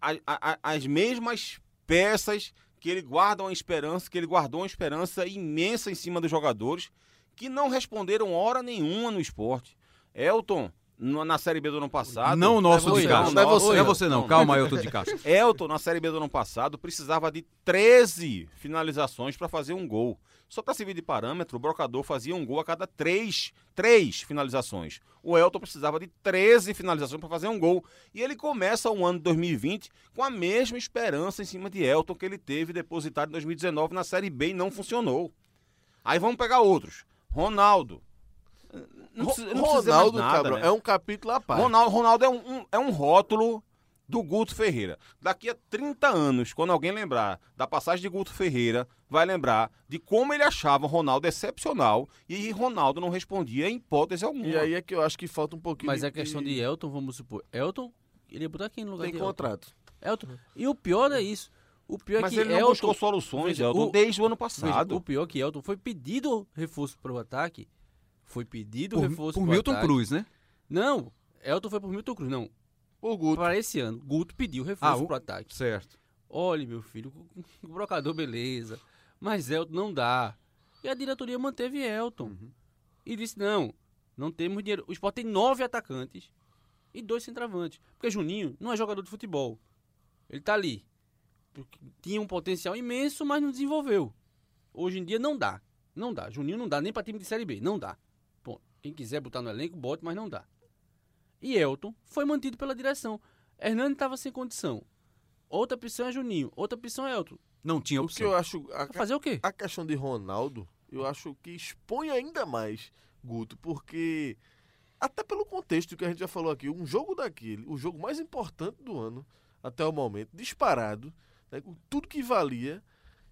a- a- as mesmas peças que ele guarda uma esperança, que ele guardou uma esperança imensa em cima dos jogadores, que não responderam hora nenhuma no esporte. Elton, na Série B do ano passado. Não o nosso é de você, Castro. não é você, Não é você não. Calma, Ailton de Castro. Elton, na Série B do ano passado, precisava de 13 finalizações para fazer um gol. Só para servir de parâmetro, o Brocador fazia um gol a cada três, três finalizações. O Elton precisava de 13 finalizações para fazer um gol. E ele começa o ano de 2020 com a mesma esperança em cima de Elton que ele teve depositado em 2019 na Série B e não funcionou. Aí vamos pegar outros. Ronaldo. Não precisa- não precisa Ronaldo, nada, Cabral, né? é um capítulo à parte. Ronaldo, Ronaldo é, um, um- é um rótulo do Guto Ferreira. Daqui a 30 anos, quando alguém lembrar da passagem de Guto Ferreira, vai lembrar de como ele achava o Ronaldo excepcional e Ronaldo não respondia em hipótese alguma. E aí é que eu acho que falta um pouquinho Mas a questão de Elton, vamos supor, Elton, ele ia botar quem no lugar Tem de Elton? contrato. Elton. E o pior é isso. O pior Mas é que ele não Elton, buscou soluções, veja, Elton, o- desde o ano veja, passado. o pior é que Elton foi pedido reforço para o ataque. Foi pedido Por, reforço por Milton ataque. Cruz, né? Não, Elton foi por Milton Cruz, não. O Guto. Para esse ano, Guto pediu reforço Ah, o- pro ataque. Certo. Olha, meu filho, o brocador, beleza. Mas Elton não dá. E a diretoria manteve Elton. Uhum. E disse: não, não temos dinheiro. O Sport tem nove atacantes e dois centravantes. Porque Juninho não é jogador de futebol. Ele tá ali. Porque tinha um potencial imenso, mas não desenvolveu. Hoje em dia não dá. Não dá. Juninho não dá nem para time de Série B. Não dá. Quem quiser botar no elenco, bote, mas não dá. E Elton foi mantido pela direção. Hernani estava sem condição. Outra opção é Juninho. Outra opção é Elton. Não tinha O que opção. eu acho. A, fazer o quê? a questão de Ronaldo, eu acho que expõe ainda mais Guto, porque. Até pelo contexto que a gente já falou aqui, um jogo daquele, o jogo mais importante do ano, até o momento, disparado, né, com tudo que valia,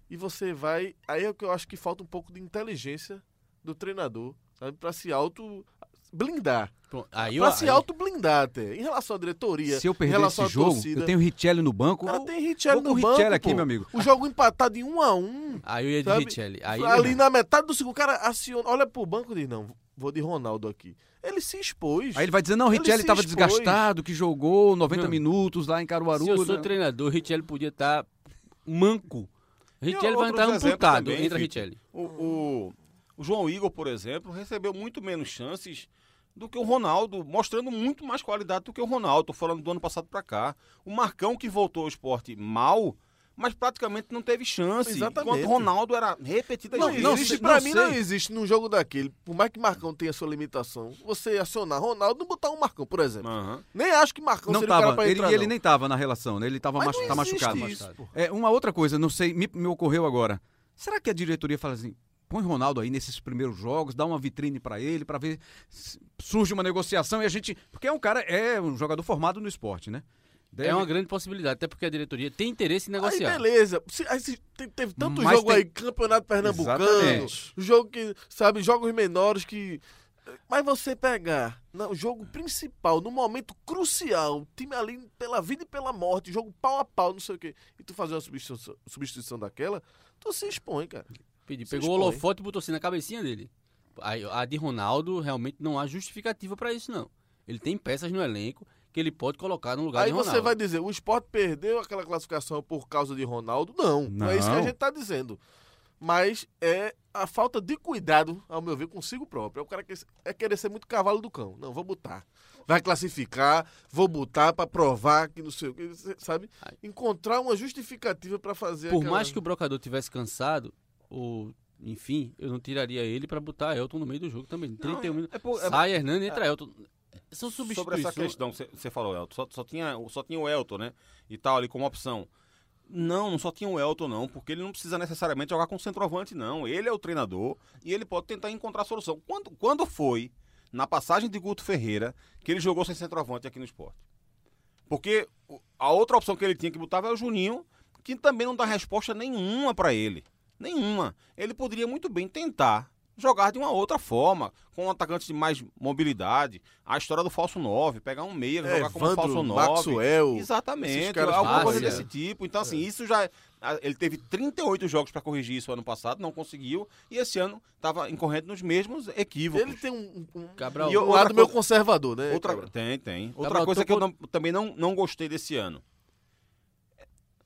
e você vai. Aí é o que eu acho que falta um pouco de inteligência do treinador sabe? Pra se auto blindar. Pronto, aí eu, Pra se aí- auto blindar até. Em relação à diretoria, Se eu em perder relação esse à jogo, torcida. eu tenho o Richelli no banco. Cara, eu- tem Richelli no o banco, Richelli aqui, pô. meu amigo. O jogo empatado em um a um. Aí eu ia de sabe? Richelli. Aí, ali na metade do segundo, o cara aciona, olha pro banco e diz, não, vou de Ronaldo aqui. Ele se expôs. Aí ele vai dizer, não, Richelli estava expôs. desgastado, que jogou 90 Não. minutos lá em Caruaru. se eu sou né? treinador, o Richelli podia estar manco. Richelli vai entrar amputado, também, entra. Richelli. O, o- o João Igor, por exemplo, recebeu muito menos chances do que o Ronaldo, mostrando muito mais qualidade do que o Ronaldo. Tô falando do ano passado pra cá. O Marcão que voltou ao esporte mal, mas praticamente não teve chance. Exatamente. Enquanto o Ronaldo era repetidas Não, não, existe, não mim sei. não existe num jogo daquele, por mais que Marcão tenha sua limitação, você acionar Ronaldo não botar um Marcão, por exemplo. Aham. Nem acho que Marcão Não seria o cara tava, pra ele, entrar, e ele não. nem tava na relação, né? Ele tava Mas machu- não tá existe machucado. isso, pô. É, uma outra coisa, não sei, me, me ocorreu agora. Será que a diretoria fala assim, põe Ronaldo aí nesses primeiros jogos, dá uma vitrine pra ele, pra ver se surge uma negociação e a gente, porque é um cara, é um jogador formado no esporte, né? Deve- É uma grande possibilidade, até porque a diretoria tem interesse em Aí negociar. beleza. Se- aí se- te- teve tanto Mas jogo tem- aí, campeonato pernambucano, Exatamente. jogo que, sabe, jogos menores que. Mas você pegar no jogo principal, no momento crucial, time ali pela vida e pela morte, jogo pau a pau, não sei o quê, e tu fazer uma substituição, substituição daquela, tu se expõe, cara. Pegou o expõe. holofote e botou assim na cabecinha dele. Aí, a de Ronaldo realmente não há justificativa pra isso, não. Ele tem peças no elenco que ele pode colocar no lugar Aí de Ronaldo. você vai dizer, o esporte perdeu aquela classificação por causa de Ronaldo? Não, não, é isso que a Não. gente tá dizendo. Mas é a falta de cuidado, ao meu ver, consigo próprio. É o cara que é querer ser muito cavalo do cão. Não, vou botar. Vai classificar, vou botar pra provar que não sei o que, sabe? Aí. Encontrar uma justificativa pra fazer Por aquela... mais que o brocador tivesse cansado, ou enfim, eu não tiraria ele pra botar Elton no meio do jogo também. 31 minutos. é por- é- Sai Hernani, entra Elton. São Sobre substituições. essa questão, você você falou, Elton, só, só tinha, só tinha o Elton, né? E tal, ali como opção. Não, não só tinha o Elton, não, porque ele não precisa necessariamente jogar com centroavante, não. Ele é o treinador e ele pode tentar encontrar solução. Quando, quando foi, na passagem de Guto Ferreira, que ele jogou sem centroavante aqui no esporte? Porque o- a outra opção que ele tinha que botar era o Juninho, que também não dá resposta nenhuma pra ele. Nenhuma. Ele poderia muito bem tentar jogar de uma outra forma, com um atacante de mais mobilidade. A história do falso 9, pegar um meia, É, jogar como falso 9. Maxwell, Exatamente, alguma coisa fáceis, desse é. tipo. Então, assim, isso já. Ele teve 38 jogos pra corrigir isso ano passado, não conseguiu. E esse ano estava incorrendo nos mesmos equívocos. Ele tem um, um, Cabral, e um outra lado meio coisa- conservador, né? Outra, Cabral? tem, tem. Outra Cabral, coisa tô que eu por- não- também não, não gostei desse ano.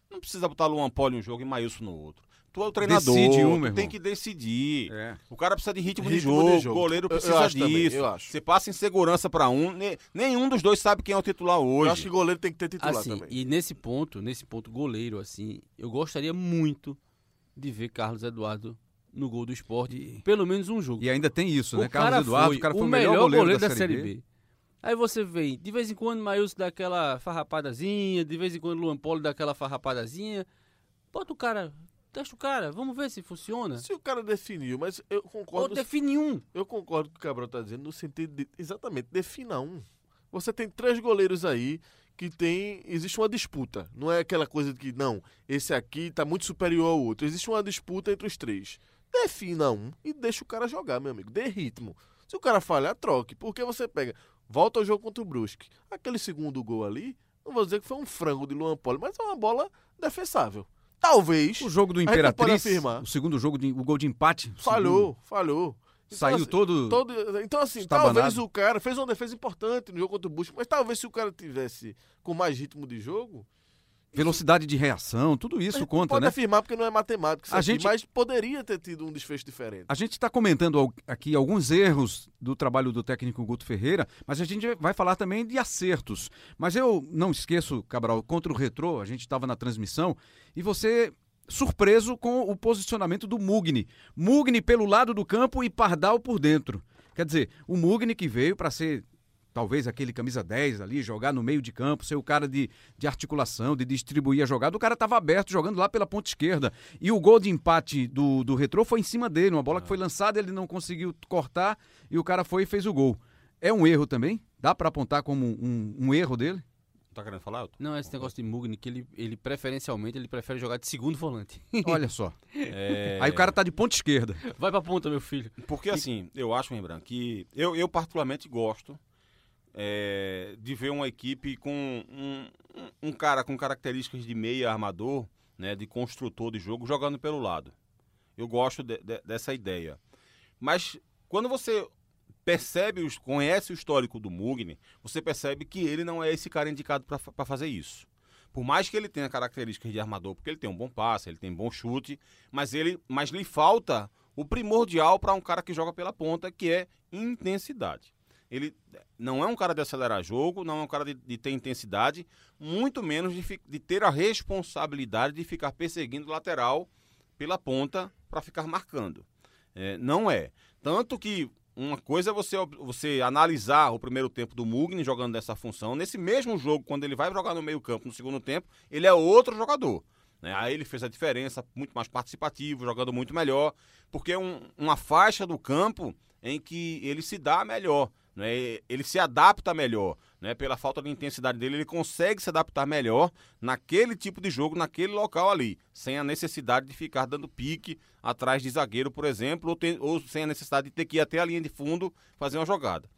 Não precisa botar Luan Poli em um jogo e Maílson no outro. Tu é o treinador, Decide um, tu tem que decidir. É. O cara precisa de ritmo, de, Ritmo jogo, de jogo. o goleiro Eu- eu precisa também, disso. eu acho. Você passa insegurança pra um, ne- nenhum dos dois sabe quem é o titular hoje. Eu acho que goleiro tem que ter titular Assim, também. e nesse ponto, nesse ponto goleiro, assim, eu gostaria muito de ver Carlos Eduardo no gol do esporte, pelo menos um jogo. E ainda tem isso, né? o cara Carlos Eduardo, foi o cara foi o melhor, goleiro, da, Série B. Aí você vê, de vez em quando Maílson dá aquela farrapadazinha, de vez em quando Luan Poli dá aquela farrapadazinha. Bota o cara, testa o cara, vamos ver se funciona. Se o cara definiu, mas eu Ou concordo, define um. eu concordo com o que o Cabral tá dizendo, no sentido de, exatamente, defina um. Você tem três goleiros aí que tem, existe uma disputa. Não é aquela coisa de que, não, esse aqui tá muito superior ao outro. Existe uma disputa entre os três. Defina um e deixa o cara jogar, meu amigo. Dê ritmo. Se o cara falhar, troque. Porque você pega, volta ao jogo contra o Brusque. Aquele segundo gol ali, não vou dizer que foi um frango de Luan Poli, mas é uma bola defensável. Talvez. O jogo do Imperatriz, o segundo jogo, de, o gol de empate. Falhou, falhou. Então, Saiu assim, todo- todo- Então, assim, estabanado. talvez o cara fez uma defesa importante no jogo contra o Busco, mas talvez se o cara tivesse com mais ritmo de jogo. Velocidade de reação, tudo isso conta, pode né? afirmar porque não é matemática, A aqui, gente- mas poderia ter tido um desfecho diferente. A gente está comentando aqui alguns erros do trabalho do técnico Guto Ferreira, mas a gente vai falar também de acertos. Mas eu não esqueço, Cabral, contra o Retrô, a gente estava na transmissão, e você surpreso com o posicionamento do Mugni. Mugni pelo lado do campo e Pardal por dentro. Quer dizer, o Mugni que veio para ser talvez aquele camisa 10 ali, jogar no meio de campo, ser o cara de, de articulação, de distribuir a jogada. O cara estava aberto, jogando lá pela ponta esquerda. E o gol de empate do, do Retrô foi em cima dele, uma bola que foi lançada, ele não conseguiu cortar e o cara foi e fez o gol. É um erro também? Dá para apontar como um, um erro dele? Tá querendo falar, Elton? Não, esse negócio de Mugni, que ele, ele preferencialmente ele prefere jogar de segundo volante. Olha só. É, Aí o cara tá de ponta esquerda. Vai pra ponta, meu filho. Porque assim, eu acho, Rembrandt, que eu, eu particularmente gosto é, de ver uma equipe com um, um- um cara com características de meia armador, né, de construtor de jogo, jogando pelo lado. Eu gosto de- de- dessa ideia. Mas quando você percebe, os, conhece o histórico do Mugni, você percebe que ele não é esse cara indicado para fazer isso. Por mais que ele tenha características de armador, porque ele tem um bom passe, ele tem bom chute, mas ele, mas lhe falta o primordial para um cara que joga pela ponta, que é intensidade. Ele não é um cara de acelerar jogo, não é um cara de, de ter intensidade, muito menos de, de ter a responsabilidade de ficar perseguindo o lateral pela ponta para ficar marcando. É, não é. Tanto que uma coisa é você, você analisar o primeiro tempo do Mugni jogando dessa função. Nesse mesmo jogo, quando ele vai jogar no meio campo no segundo tempo, ele é outro jogador. né? Aí ele fez a diferença, muito mais participativo, jogando muito melhor, porque é um- uma faixa do campo em que ele se dá melhor, né? ele se adapta melhor. Né? Pela falta de intensidade dele, ele consegue se adaptar melhor naquele tipo de jogo, naquele local ali, sem a necessidade de ficar dando pique atrás de zagueiro, por exemplo, ou, ter- ou sem a necessidade de ter que ir até a linha de fundo fazer uma jogada.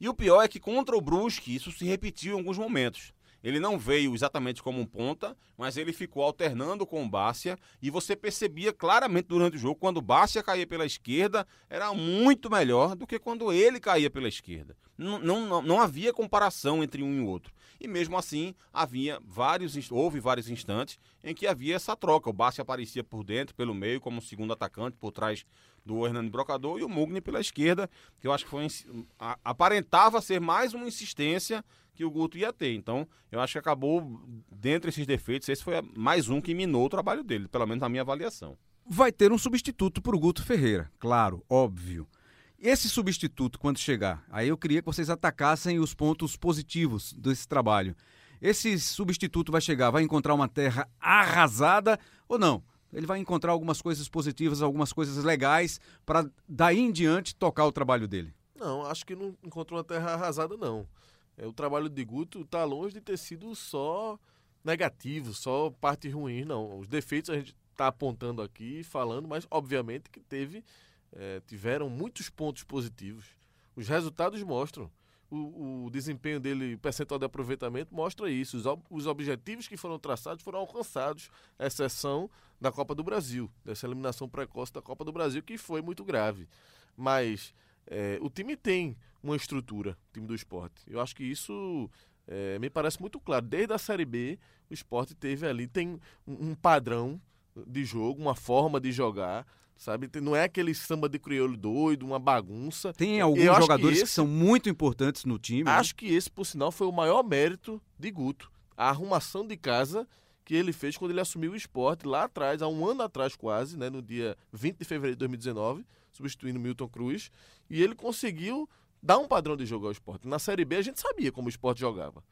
E o pior é que contra o Brusque isso se repetiu em alguns momentos. Ele não veio exatamente como um ponta, mas ele ficou alternando com o Bárcia e você percebia claramente durante o jogo quando o Bárcia caía pela esquerda era muito melhor do que quando ele caía pela esquerda. Não, não, não, havia comparação entre um e o outro. E mesmo assim, havia vários, houve vários instantes em que havia essa troca. O Bárcia aparecia por dentro, pelo meio, como segundo atacante, por trás do Hernani Brocador, e o Mugni pela esquerda, que eu acho que foi, aparentava ser mais uma insistência que o Guto ia ter. Então, eu acho que acabou, dentre esses defeitos, esse foi mais um que minou o trabalho dele, pelo menos na minha avaliação. Vai ter um substituto pro Guto Ferreira, claro, óbvio. Esse substituto, quando chegar, aí eu queria que vocês atacassem os pontos positivos desse trabalho. Esse substituto vai chegar, vai encontrar uma terra arrasada ou não? Ele vai encontrar algumas coisas positivas, algumas coisas legais para daí em diante tocar o trabalho dele. Não, acho que não encontrou uma terra arrasada, não. É, o trabalho de Guto está longe de ter sido só negativo, só parte ruim, não. Os defeitos a gente está apontando aqui, falando, mas obviamente que teve, é, tiveram muitos pontos positivos. Os resultados mostram. O, o desempenho dele, o percentual de aproveitamento mostra isso. Os, os objetivos que foram traçados foram alcançados, exceção da Copa do Brasil, dessa eliminação precoce da Copa do Brasil, que foi muito grave. Mas é, o time tem uma estrutura, o time do esporte. Eu acho que isso é, me parece muito claro. Desde a Série B, o esporte teve ali, tem um, um padrão de jogo, uma forma de jogar, sabe? Não é aquele samba de crioulo doido, uma bagunça. Tem alguns que jogadores que, esse- são muito importantes no time. né? Acho que esse, por sinal, foi o maior mérito de Guto. A arrumação de casa que ele fez quando ele assumiu o esporte lá atrás, há um ano atrás quase, né, no dia 20 de fevereiro de 2019, substituindo Milton Cruz. E ele conseguiu dar um padrão de jogo ao esporte. Na Série B a gente sabia como o esporte jogava.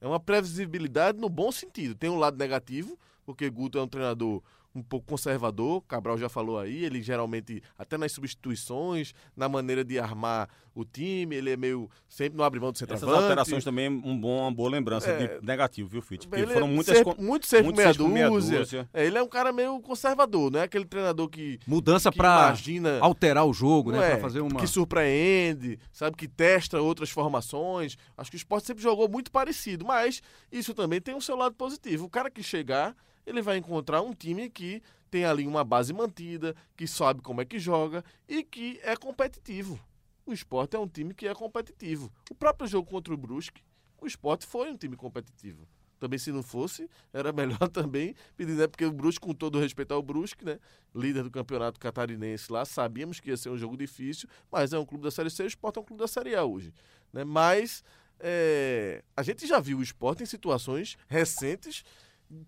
É uma previsibilidade no bom sentido. Tem um lado negativo, porque Guto é um treinador um pouco conservador, Cabral já falou aí, ele geralmente, até nas substituições, na maneira de armar o time, ele é meio, sempre não abre mão do Essas centroavante. alterações também um bom, uma boa lembrança É. de negativo, viu, Fitch? Porque foram é muitas... ser- muito ser muito meia meia dúzia. dúzia. É, ele é um cara meio conservador, não é aquele treinador que, Mudança que para imagina alterar o jogo, não né? é, Para fazer uma. que surpreende, sabe, que testa outras formações. Acho que o esporte sempre jogou muito parecido, mas isso também tem o seu lado positivo. O cara que chegar, ele vai encontrar um time que tem ali uma base mantida, que sabe como é que joga e que é competitivo. O esporte é um time que é competitivo. O próprio jogo contra o Brusque, o esporte foi um time competitivo. Também se não fosse, era melhor também pedir, né? Porque o Brusque, com todo o respeito ao Brusque, né? Líder do campeonato catarinense lá, sabíamos que ia ser um jogo difícil, mas é um clube da Série C, o Sport é um clube da Série A hoje. Né? Mas é, a gente já viu o Sport em situações recentes,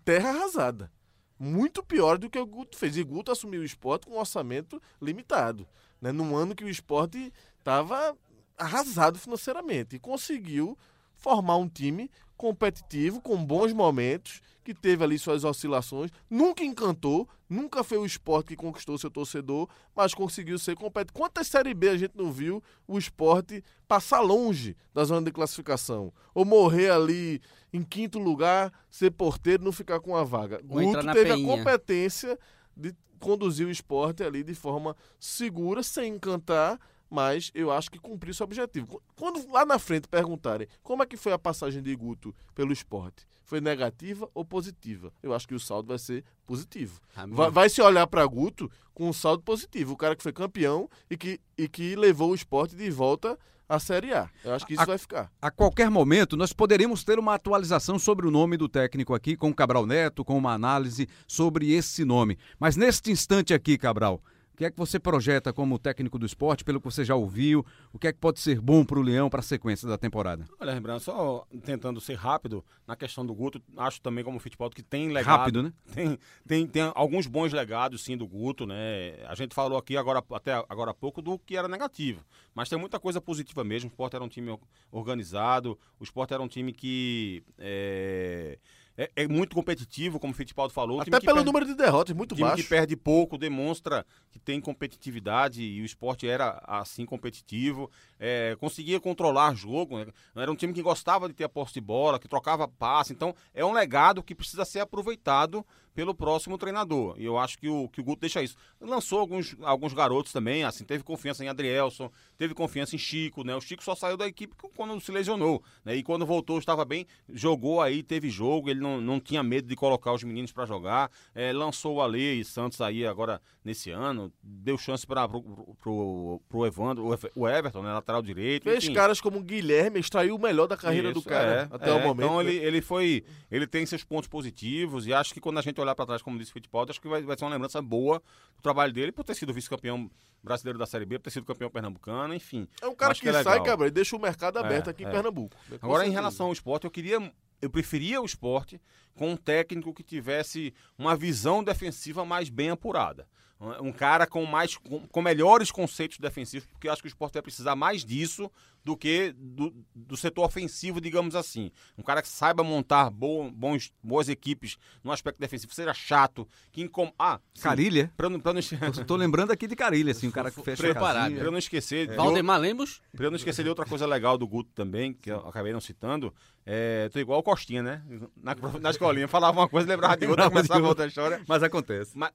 terra arrasada. Muito pior do que o Guto fez. E Guto assumiu o esporte com um orçamento limitado. Né? Num ano que o esporte estava arrasado financeiramente. E conseguiu formar um time competitivo, com bons momentos, que teve ali suas oscilações, nunca encantou, nunca foi o esporte que conquistou seu torcedor, mas conseguiu ser competitivo. Quantas Série B a gente não viu o esporte passar longe da zona de classificação? Ou morrer ali em quinto lugar, ser porteiro, não ficar com a vaga. Ou Guto teve a peinha. competência de conduzir o esporte ali de forma segura, sem encantar, mas eu acho que cumpriu seu objetivo. Quando lá na frente perguntarem como é que foi a passagem de Guto pelo esporte, foi negativa ou positiva? Eu acho que o saldo vai ser positivo. Amigo. Vai, vai se olhar para Guto com um saldo positivo. O cara que foi campeão e que, e que levou o esporte de volta à Série A. Eu acho que isso A- vai ficar. A qualquer momento, nós poderíamos ter uma atualização sobre o nome do técnico aqui, com o Cabral Neto, com uma análise sobre esse nome. Mas neste instante aqui, Cabral, o que é que você projeta como técnico do esporte, pelo que você já ouviu? O que é que pode ser bom para o Leão para a sequência da temporada? Olha, Rembrandt, só tentando ser rápido na questão do Guto, acho também como futebol que tem legado. Rápido, né? Tem, tem, tem alguns bons legados, sim, do Guto, né? A gente falou aqui agora, até agora há pouco do que era negativo. Mas tem muita coisa positiva mesmo. O Sport era um time or- organizado, o Sport era um time que é, é, é muito competitivo, como o Fittipaldi falou. Até pelo perde- número de derrotas, muito time baixo. que perde pouco demonstra que tem competitividade e o esporte era assim competitivo, é, conseguia controlar jogo, né? era um time que gostava de ter a posse de bola, que trocava passe, então é um legado que precisa ser aproveitado pelo próximo treinador. E eu acho que o, que o Guto deixa isso. Lançou alguns, alguns garotos também, assim, teve confiança em Adrielson, teve confiança em Chico, né? O Chico só saiu da equipe quando se lesionou, né? E quando voltou estava bem, jogou aí, teve jogo, ele não, não tinha medo de colocar os meninos para jogar, é, lançou o Ale e Santos aí agora nesse ano, deu chance para pro, pro, pro Evandro, o Ever- o Everton, né? Lateral direito. Fez enfim. caras como o Guilherme, extraiu o melhor da carreira do Isso, cara é, até é. o momento. Então ele, ele foi. Ele tem seus pontos positivos e acho que quando a gente olhar para trás, como disse o Fittipaldi, acho que vai, vai ser uma lembrança boa do trabalho dele por ter sido vice-campeão brasileiro da Série B, por ter sido campeão pernambucano, enfim. É um cara que, que é sai. Gabriel, e deixa o mercado É, aberto aqui em é. Pernambuco. Com Agora, em relação ao esporte, eu queria. Eu preferia o esporte com um técnico que tivesse uma visão defensiva mais bem apurada. Um cara com mais com, com melhores conceitos defensivos, porque eu acho que o esporte vai precisar mais disso do que do, do setor ofensivo, digamos assim. Um cara que saiba montar bo- bons, boas equipes no aspecto defensivo, seja chato, que incom... Ah, sim, Carilha? pra não, pra não, Eu tô lembrando aqui de Carilha, assim, o cara que fecha a Preparado. pra eu não esquecer... de Valdemar Lemos? Pra eu não esquecer de outra coisa legal do Guto também, que eu acabei não citando, é, tô igual o Costinha, né? Na, na escolinha, falava uma coisa, lembrava de outra, Lembrava de começava outra. outra história. Mas acontece. Mas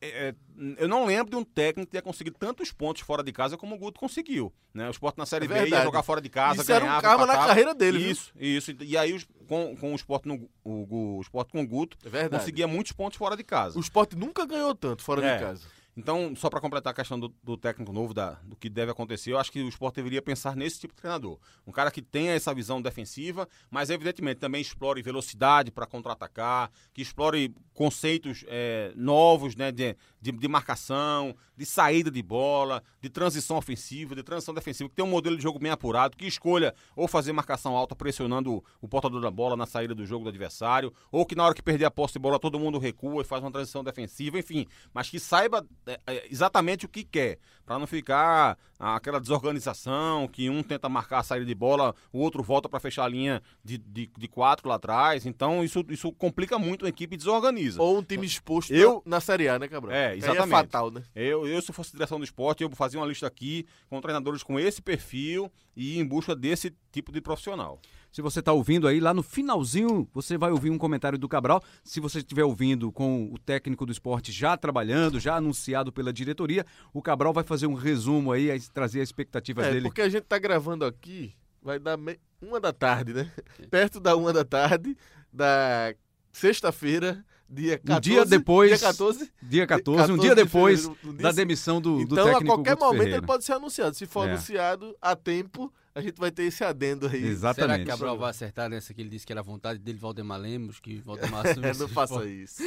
é, é, eu não lembro de um técnico ter conseguido tantos pontos fora de casa como o Guto conseguiu. Né? O Sport na Série É B ia jogar fora de casa, Isso era um ganhava, karma na carreira dele, viu? Isso, isso. E aí os- com, com o Sport no, o, o Sport com o Guto É conseguia muitos pontos fora de casa. O esporte nunca ganhou tanto fora É. de casa. Então, só para completar a questão do, do técnico novo, da, do que deve acontecer, eu acho que o esporte deveria pensar nesse tipo de treinador. Um cara que tenha essa visão defensiva, mas evidentemente também explore velocidade para contra-atacar, que explore conceitos eh, novos né, de, de, de marcação, de saída de bola, de transição ofensiva, de transição defensiva, que tenha um modelo de jogo bem apurado, que escolha ou fazer marcação alta pressionando o, o portador da bola na saída do jogo do adversário, ou que na hora que perder a posse de bola todo mundo recua e faz uma transição defensiva, enfim, mas que saiba é, é, exatamente o que quer, para não ficar aquela desorganização que um tenta marcar a saída de bola, o outro volta para fechar a linha de, de, de quatro lá atrás. Então isso, isso complica muito a equipe e desorganiza. Ou um time exposto Eu- na, Série A, né, Cabral? É, Aí exatamente. é fatal, né? Eu, eu, se fosse direção do esporte, eu fazia uma lista aqui com treinadores com esse perfil e em busca desse tipo de profissional. Se você está ouvindo aí, lá no finalzinho você vai ouvir um comentário do Cabral. Se você estiver ouvindo com o técnico do esporte já trabalhando, já anunciado pela diretoria, o Cabral vai fazer um resumo aí, trazer a expectativa É, dele. porque a gente tá gravando aqui, vai dar me- uma da tarde, né? Perto da uma da tarde da sexta-feira, dia 14. Um dia depois- Dia 14. Dia 14, um 14 dia de depois fevereiro, um dia da demissão do, do Então, a técnico qualquer Guto momento Ferreira. ele pode ser anunciado. Se for É. anunciado a tempo, a gente vai ter esse adendo aí. Será que Exatamente. Cabral vai acertar nessa que ele disse que era a vontade dele, Valdemar Lemos, que Valdemar É, assumisse não faça esporte? isso.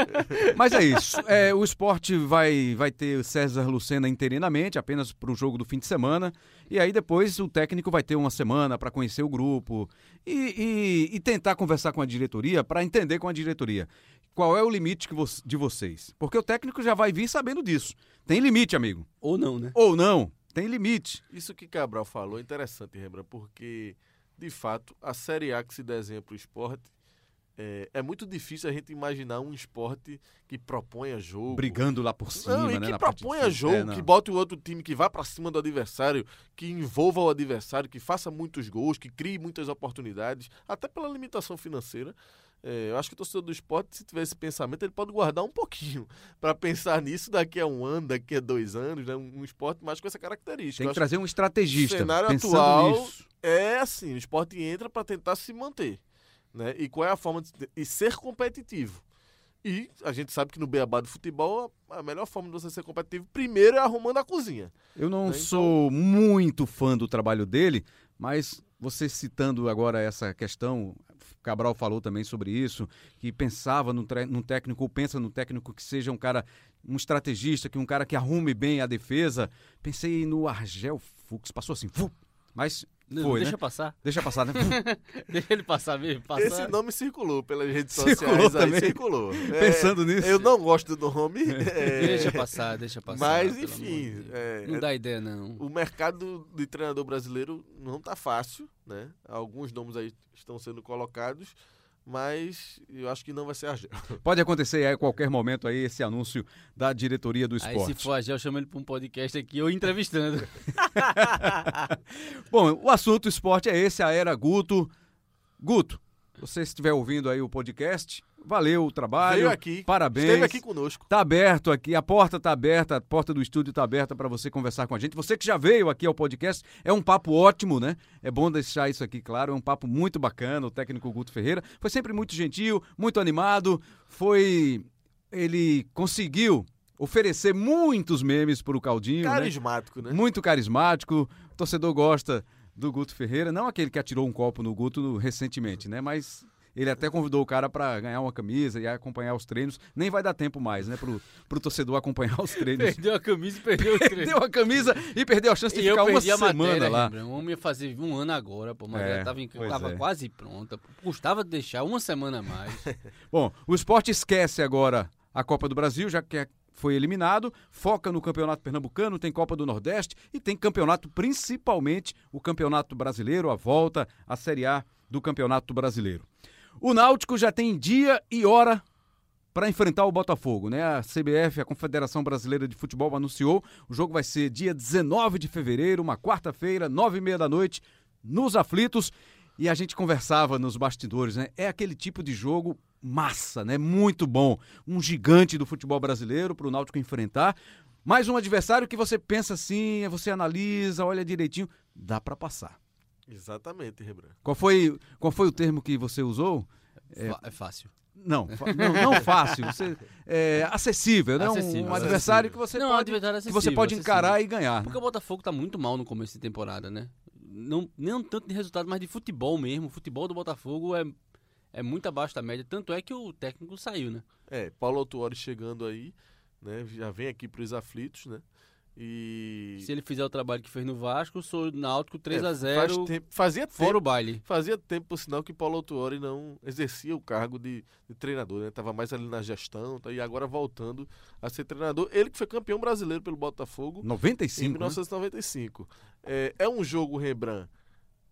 Mas é isso. É, o esporte vai, vai ter César Lucena interinamente, apenas para o jogo do fim de semana. E aí depois o técnico vai ter uma semana para conhecer o grupo e, e- e tentar conversar com a diretoria para entender com a diretoria qual é o limite que vo- de vocês. Porque o técnico já vai vir sabendo disso. Tem limite, amigo. Ou não, né? Ou não, tem limite. Isso que Cabral falou é interessante, Rembrandt, porque de fato, a Série A que se desenha para o esporte é, é, muito difícil a gente imaginar um esporte que proponha jogo. Brigando lá por cima, não, e né? que proponha jogo, é, que bote o outro time, que vá para cima do adversário, que envolva o adversário, que faça muitos gols, que crie muitas oportunidades, até pela limitação financeira. É, eu acho que o torcedor do esporte, se tiver esse pensamento, ele pode guardar um pouquinho para pensar nisso daqui a um ano, daqui a dois anos, né? um, esporte mais com essa característica. Tem que trazer um estrategista. O cenário atual nisso. é assim: o esporte entra para tentar se manter. Né? E qual é a forma de, de ser competitivo? E a gente sabe que no beabá do futebol, a melhor forma de você ser competitivo, primeiro é arrumando a cozinha. Eu não né? sou então... muito fã do trabalho dele, mas você citando agora essa questão, Cabral falou também sobre isso, que pensava num, num técnico, ou pensa no técnico que seja um cara, um estrategista, que um cara que arrume bem a defesa. Pensei no Argel Fux, passou assim, mas foi, deixa né? passar. Deixa passar, né? deixa ele passar mesmo. Passar. Esse nome circulou pelas redes circulou sociais. Também. Aí, circulou. Pensando é, nisso. Eu não gosto do nome. É... Deixa passar, deixa passar. Mas, enfim. É, não dá ideia, não. O mercado de treinador brasileiro não tá fácil, né? Alguns nomes aí estão sendo colocados mas eu acho que não vai ser Argel. Pode acontecer a qualquer momento aí esse anúncio da diretoria do esporte. Aí se for Argel, chama ele para um podcast aqui ou entrevistando. Bom, o assunto esporte é esse, a era Guto. Guto, você estiver ouvindo aí o podcast, valeu o trabalho. Veio aqui. Parabéns. Esteve aqui conosco. Tá aberto aqui, a porta tá aberta, a porta do estúdio tá aberta para você conversar com a gente. Você que já veio aqui ao podcast, é um papo ótimo, né? É bom deixar isso aqui claro, é um papo muito bacana. O técnico Guto Ferreira foi sempre muito gentil, muito animado. Foi ele conseguiu oferecer muitos memes para o Caldinho. né? Carismático, né? né? Muito carismático. O torcedor gosta do Guto Ferreira, não aquele que atirou um copo no Guto recentemente, né? Mas ele até convidou o cara para ganhar uma camisa e acompanhar os treinos. Nem vai dar tempo mais, né, pro, pro torcedor acompanhar os treinos. Perdeu a camisa e perdeu o treino. perdeu a camisa e perdeu a chance de e ficar uma semana matéria, lá. O homem ia fazer um ano agora, pô, mas é, tava, em, tava é. quase pronta. Custava deixar uma semana a mais. Bom, o esporte esquece agora a Copa do Brasil, já que é foi eliminado, foca no Campeonato Pernambucano, tem Copa do Nordeste e tem campeonato, principalmente o Campeonato Brasileiro, a volta à Série A do Campeonato Brasileiro. O Náutico já tem dia e hora para enfrentar o Botafogo, né? A CBF, a Confederação Brasileira de Futebol, anunciou. O jogo vai ser dia 19 de fevereiro, uma quarta-feira, nove e meia da noite, nos aflitos. E a gente conversava nos bastidores, né? É aquele tipo de jogo massa, né? Muito bom. Um gigante do futebol brasileiro para o Náutico enfrentar. Mais um adversário que você pensa assim, você analisa, olha direitinho, dá para passar. Exatamente, Rembrandt. Qual foi, qual foi o termo que você usou? É, é fácil. Não, não, não, fácil. Você, é, acessível, né? Acessível, um, um adversário que você não, pode, que você pode encarar e ganhar. Porque né? o Botafogo tá muito mal no começo de temporada, né? Não, não tanto de resultado, mas de futebol mesmo. O futebol do Botafogo é, é muito abaixo da média. Tanto é que o técnico saiu, né? É, Paulo Autuori chegando aí, né? Já vem aqui para os aflitos, né? E... Se ele fizer o trabalho que fez no Vasco, sou Náutico 3 é, a 0 faz tempo, Fazia fora tempo, o baile. Fazia tempo, por sinal, que Paulo Autuori não exercia o cargo de, de treinador, né? Tava mais ali na gestão, tá, e agora voltando a ser treinador. Ele que foi campeão brasileiro pelo Botafogo 95, em 1995. Né? É, é um jogo, Rembrandt,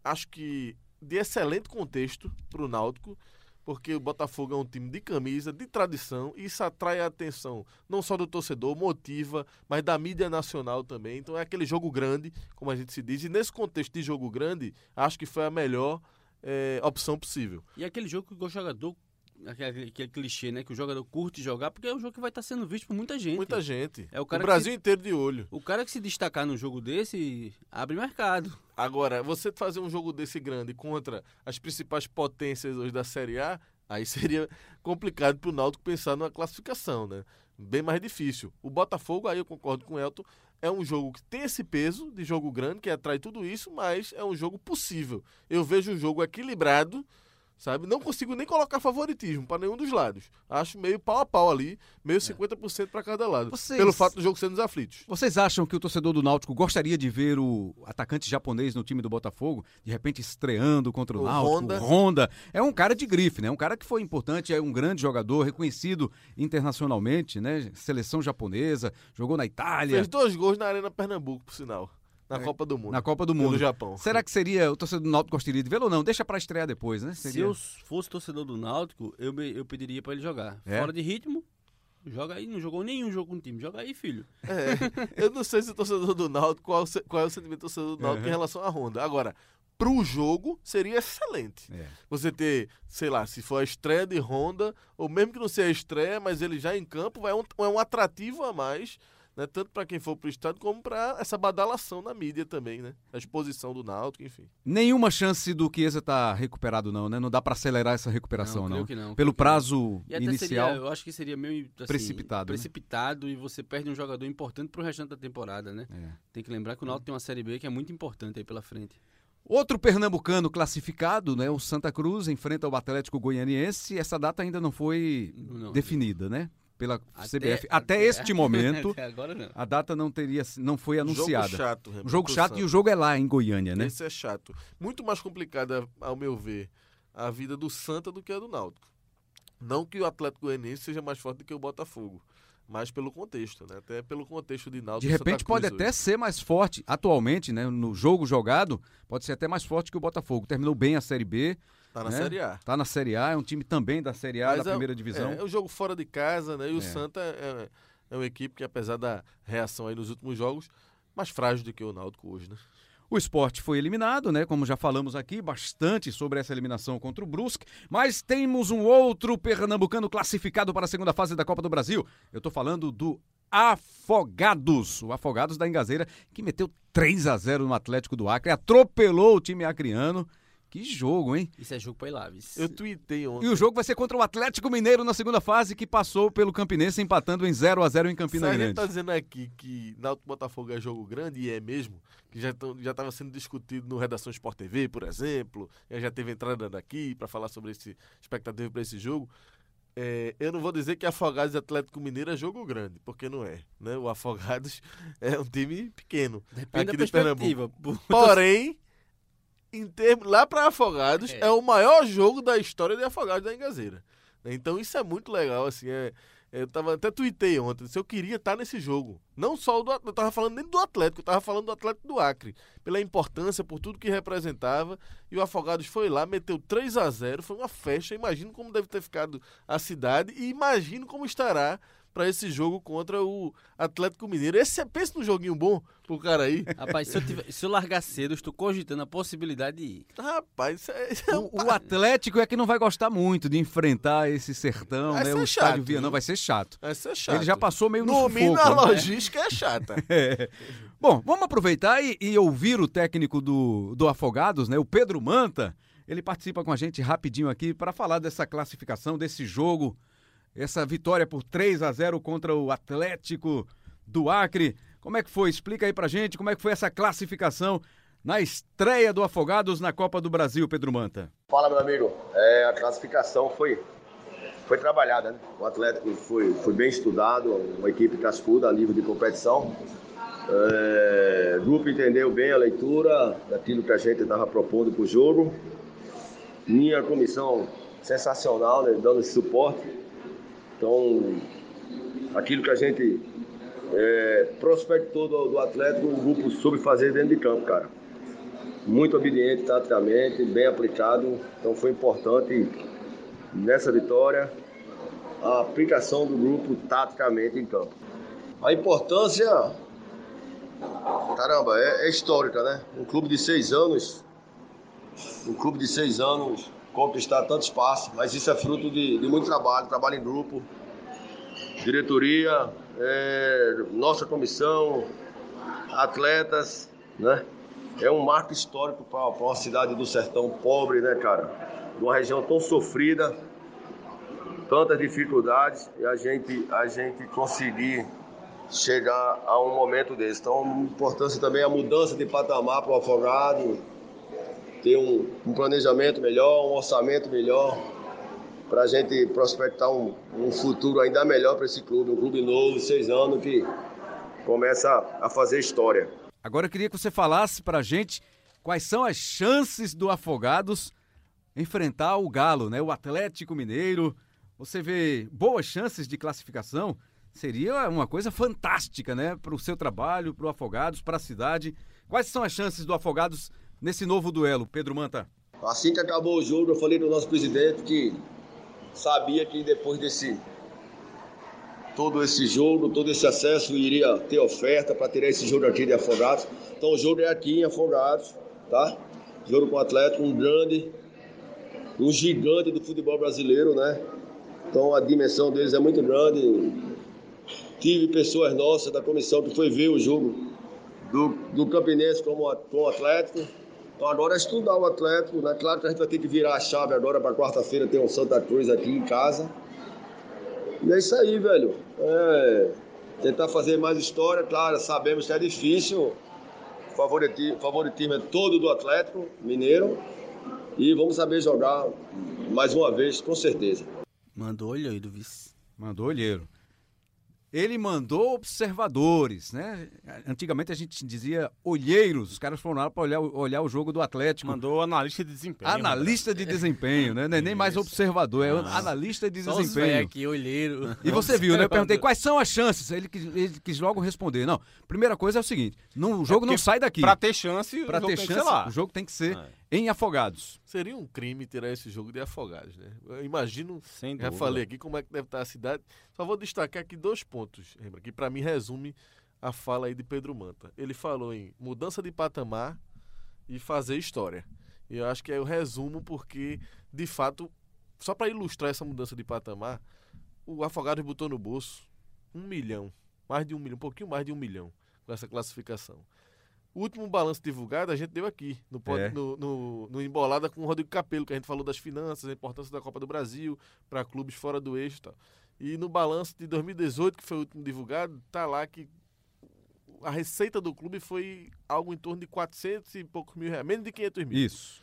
acho que de excelente contexto para o Náutico porque o Botafogo é um time de camisa, de tradição, e isso atrai a atenção não só do torcedor, motiva, mas da mídia nacional também. Então é aquele jogo grande, como a gente se diz, e nesse contexto de jogo grande, acho que foi a melhor é, opção possível. E aquele jogo que o jogador aquele, aquele clichê, né? Que o jogador curte jogar, porque é um jogo que vai estar sendo visto por muita gente. Muita gente. É o, cara o Brasil se, inteiro de olho. O cara que se destacar num jogo desse abre mercado. Agora, você fazer um jogo desse grande contra as principais potências hoje da Série A, aí seria complicado para o Náutico pensar numa classificação, né? Bem mais difícil. O Botafogo, aí eu concordo com o Elton, é um jogo que tem esse peso de jogo grande, que atrai tudo isso, mas é um jogo possível. Eu vejo um jogo equilibrado, sabe? Não consigo nem colocar favoritismo para nenhum dos lados. Acho meio pau a pau ali, meio 50% é. para cada lado. Vocês, pelo fato do jogo ser nos aflitos. Vocês acham que o torcedor do Náutico gostaria de ver o atacante japonês no time do Botafogo, de repente estreando contra o, o Náutico? Honda. Honda. É um cara de grife, né? Um cara que foi importante, é um grande jogador, reconhecido internacionalmente, né? Seleção japonesa, jogou na Itália. Fez dois gols na Arena Pernambuco, por sinal. Na É, Copa do Mundo. Na Copa do Mundo. Japão. Será que seria o torcedor do Náutico gostaria de vê-lo ou não? Deixa pra estrear depois, né? Se Seria- eu fosse torcedor do Náutico, eu, me- eu pediria pra ele jogar. É? Fora de ritmo, joga aí. Não jogou nenhum jogo com o time. Joga aí, filho. É, eu não sei se o torcedor do Náutico, qual, se- qual é o sentimento do torcedor do Náutico Uhum. em relação à Honda. Agora, pro jogo, seria excelente. É. Você ter, sei lá, se for a estreia de Honda, ou mesmo que não seja a estreia, mas ele já em campo, é um, é um atrativo a mais, né? Tanto para quem for pro estado, como para essa badalação na mídia também, né? A exposição do Náutico, enfim. Nenhuma chance do Chiesa tá recuperado, não, né? Não dá pra acelerar essa recuperação, Não, não. creio que não, Pelo creio que não. prazo até inicial. seria, eu acho que seria meio assim, Precipitado, né? precipitado e você perde um jogador importante pro restante da temporada, né? É. Tem que lembrar que o Náutico tem uma Série B que é muito importante aí pela frente. Outro pernambucano classificado, né? O Santa Cruz enfrenta o Atlético Goianiense. Essa data ainda não foi Não. definida, né? Pela Até- CBF. Até, até- este momento, Até agora não. a data não teria, não foi anunciada. Jogo chato, Um jogo chato Santa. e o jogo é lá em Goiânia, né? Esse é chato. Muito mais complicada, ao meu ver, a vida do Santa do que a do Náutico. Não que o Atlético Goianiense seja mais forte do que o Botafogo, mas pelo contexto, né? Até pelo contexto de Náutico. De Santa repente pode Cruz até hoje. ser mais forte, atualmente, né? No jogo jogado, pode ser até mais forte que o Botafogo. Terminou bem a Série B. Tá na né? Série A. Tá na Série A, é um time também da Série A, Mas da é- primeira divisão. É, é um jogo fora de casa, né? E o É. Santa é, é uma equipe que, apesar da reação aí nos últimos jogos, mais frágil do que o Náutico hoje, né? O esporte foi eliminado, né? Como já falamos aqui, bastante sobre essa eliminação contra o Brusque. Mas temos um outro pernambucano classificado para a segunda fase da Copa do Brasil. Eu tô falando do Afogados. O Afogados da Engazeira, que meteu 3 a 0 no Atlético do Acre, atropelou o time acriano. Que jogo, hein? Isso é jogo pra ir lá, vice. Eu tuitei ontem. E o jogo vai ser contra o Atlético Mineiro na segunda fase, que passou pelo Campinense empatando em 0 a 0 em Campina a gente Grande. tá dizendo aqui que Náutico Botafogo é jogo grande, e é mesmo, que já estava sendo discutido no Redação Sport TV, por exemplo, já teve entrada daqui para falar sobre esse expectativa para esse jogo. É, eu não vou dizer que Afogados e Atlético Mineiro é jogo grande, porque não é. Né? O Afogados é um time pequeno. Depende aqui da de Pernambuco. Porém, em termos, lá para Afogados, é. É. o maior jogo da história de Afogados da Engazeira. Então isso é muito legal, assim, é, eu tava, até tuitei ontem, se eu queria estar nesse jogo. Não só o do Atlético, eu tava falando nem do Atlético, eu tava falando do Atlético do Acre. Pela importância, por tudo que representava. E o Afogados foi lá, meteu 3 a 0 foi uma festa. Imagino como deve ter ficado a cidade e imagino como estará para esse jogo contra o Atlético Mineiro. Esse, é- pensa num joguinho bom pro cara aí. Rapaz, se eu, tiver- se eu largar cedo, eu estou cogitando a possibilidade de ir. Rapaz, isso é, isso é um O, o Atlético é que não vai gostar muito de enfrentar esse sertão, Vai né? ser O estádio chato, Vianão viu? vai ser chato. Vai ser chato. Ele já passou meio no, No sufoco. mínimo, a né? logística é chata. É. Bom, vamos aproveitar e, e ouvir o técnico do, do Afogados, né? O Pedro Manta. Ele participa com a gente rapidinho aqui para falar dessa classificação, desse jogo, essa vitória por 3 a 0 contra o Atlético do Acre. Como é que foi? Explica aí pra gente como é que foi essa classificação na estreia do Afogados na Copa do Brasil, Pedro Manta. Fala, meu amigo. É, a classificação foi, foi trabalhada, né? O Atlético foi, foi bem estudado, uma equipe cascuda nível de competição. É, o grupo entendeu bem a leitura daquilo que a gente estava propondo para o jogo. Minha comissão sensacional, né? dando suporte. Então, aquilo que a gente é, prospectou do, do Atlético, o grupo soube fazer dentro de campo, cara muito obediente taticamente, bem aplicado. Então foi importante nessa vitória a aplicação do grupo taticamente em campo. A importância, caramba, é, é histórica, né? Um clube de seis anos, um clube de seis anos conquistar tanto espaço, mas isso é fruto de, de muito trabalho, trabalho em grupo, diretoria, é, nossa comissão, atletas, né? É um marco histórico para uma cidade do sertão pobre, né, cara? De uma região tão sofrida, tantas dificuldades, e a gente, a gente conseguir chegar a um momento desse. Então, importância também é a mudança de patamar para o afogado, ter um, um planejamento melhor, um orçamento melhor, para a gente prospectar um, um futuro ainda melhor para esse clube, um clube novo, seis anos, que começa a fazer história. Agora eu queria que você falasse pra gente quais são as chances do Afogados enfrentar o Galo, né? O Atlético Mineiro. Você vê boas chances de classificação? Seria uma coisa fantástica, né? Para o seu trabalho, para o Afogados, para a cidade. Quais são as chances do Afogados nesse novo duelo, Pedro Manta? Assim que acabou o jogo, eu falei do nosso presidente que sabia que depois desse todo esse jogo, todo esse acesso iria ter oferta para tirar esse jogo aqui de Afogados. Então o jogo é aqui em Afogados, tá? Jogo com o Atlético, um grande, um gigante do futebol brasileiro, né? Então a dimensão deles é muito grande. Tive pessoas nossas da comissão que foi ver o jogo do, do Campinense com o Atlético. Então agora é estudar o Atlético, né? Claro que a gente vai ter que virar a chave agora para quarta-feira ter um Santa Cruz aqui em casa. E é isso aí, velho. É, tentar fazer mais história, claro, sabemos que é difícil. O favoritismo, favoritismo é todo do Atlético Mineiro. E vamos saber jogar mais uma vez, com certeza. Mandou olheiro, vice. Mandou olheiro. Ele mandou observadores, né? Antigamente a gente dizia olheiros, os caras foram lá para olhar, olhar o jogo do Atlético. Mandou analista de desempenho. Analista de desempenho, né? Não é nem mais observador, é ah, analista de só desempenho. aqui, olheiro. E você viu, né? Eu perguntei quais são as chances. Ele quis, ele quis logo responder. Não, primeira coisa é o seguite: não, o jogo é não sai daqui. Para ter chance, pra ter chance, o jogo tem que ser é. Em Afogados. Seria um crime tirar esse jogo de Afogados, né? Eu imagino, Sem já falei aqui como é que deve estar a cidade. Só vou destacar aqui dois pontos, lembra, que para mim resume a fala aí de Pedro Manta. Ele falou em mudança de patamar e fazer história. E eu acho que é o resumo porque, de fato, só para ilustrar essa mudança de patamar, o Afogados botou no bolso um milhão, mais de um milhão, um pouquinho mais de um milhão com essa classificação. O último balanço divulgado a gente deu aqui, no, é. no, no, no, Embolada com o Rodrigo Capelo, que a gente falou das finanças, a importância da Copa do Brasil para clubes fora do eixo e tal. E no balanço de 2018, que foi o último divulgado, tá lá que a receita do clube foi algo em torno de 400 e poucos mil reais, menos de 500 mil. Isso.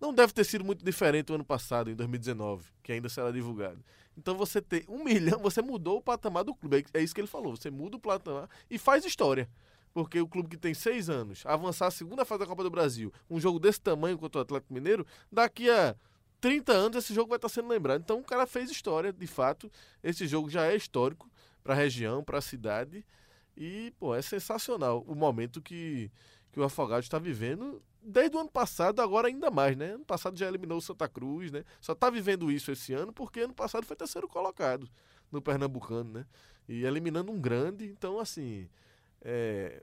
Não deve ter sido muito diferente o ano passado, em 2019, que ainda será divulgado. Então você tem um milhão, você mudou o patamar do clube. É isso que ele falou. Você muda o patamar e faz história. Porque o clube que tem seis anos, avançar a segunda fase da Copa do Brasil, um jogo desse tamanho contra o Atlético Mineiro, daqui a 30 anos esse jogo vai estar sendo lembrado. Então o cara fez história, de fato. Esse jogo já é histórico para a região, para a cidade. E, pô, é sensacional o momento que, que o Afogado está vivendo desde o ano passado, agora ainda mais, né? Ano passado já eliminou o Santa Cruz, né? Só está vivendo isso esse ano porque ano passado foi terceiro colocado no Pernambucano, né? E eliminando um grande. Então, assim, é,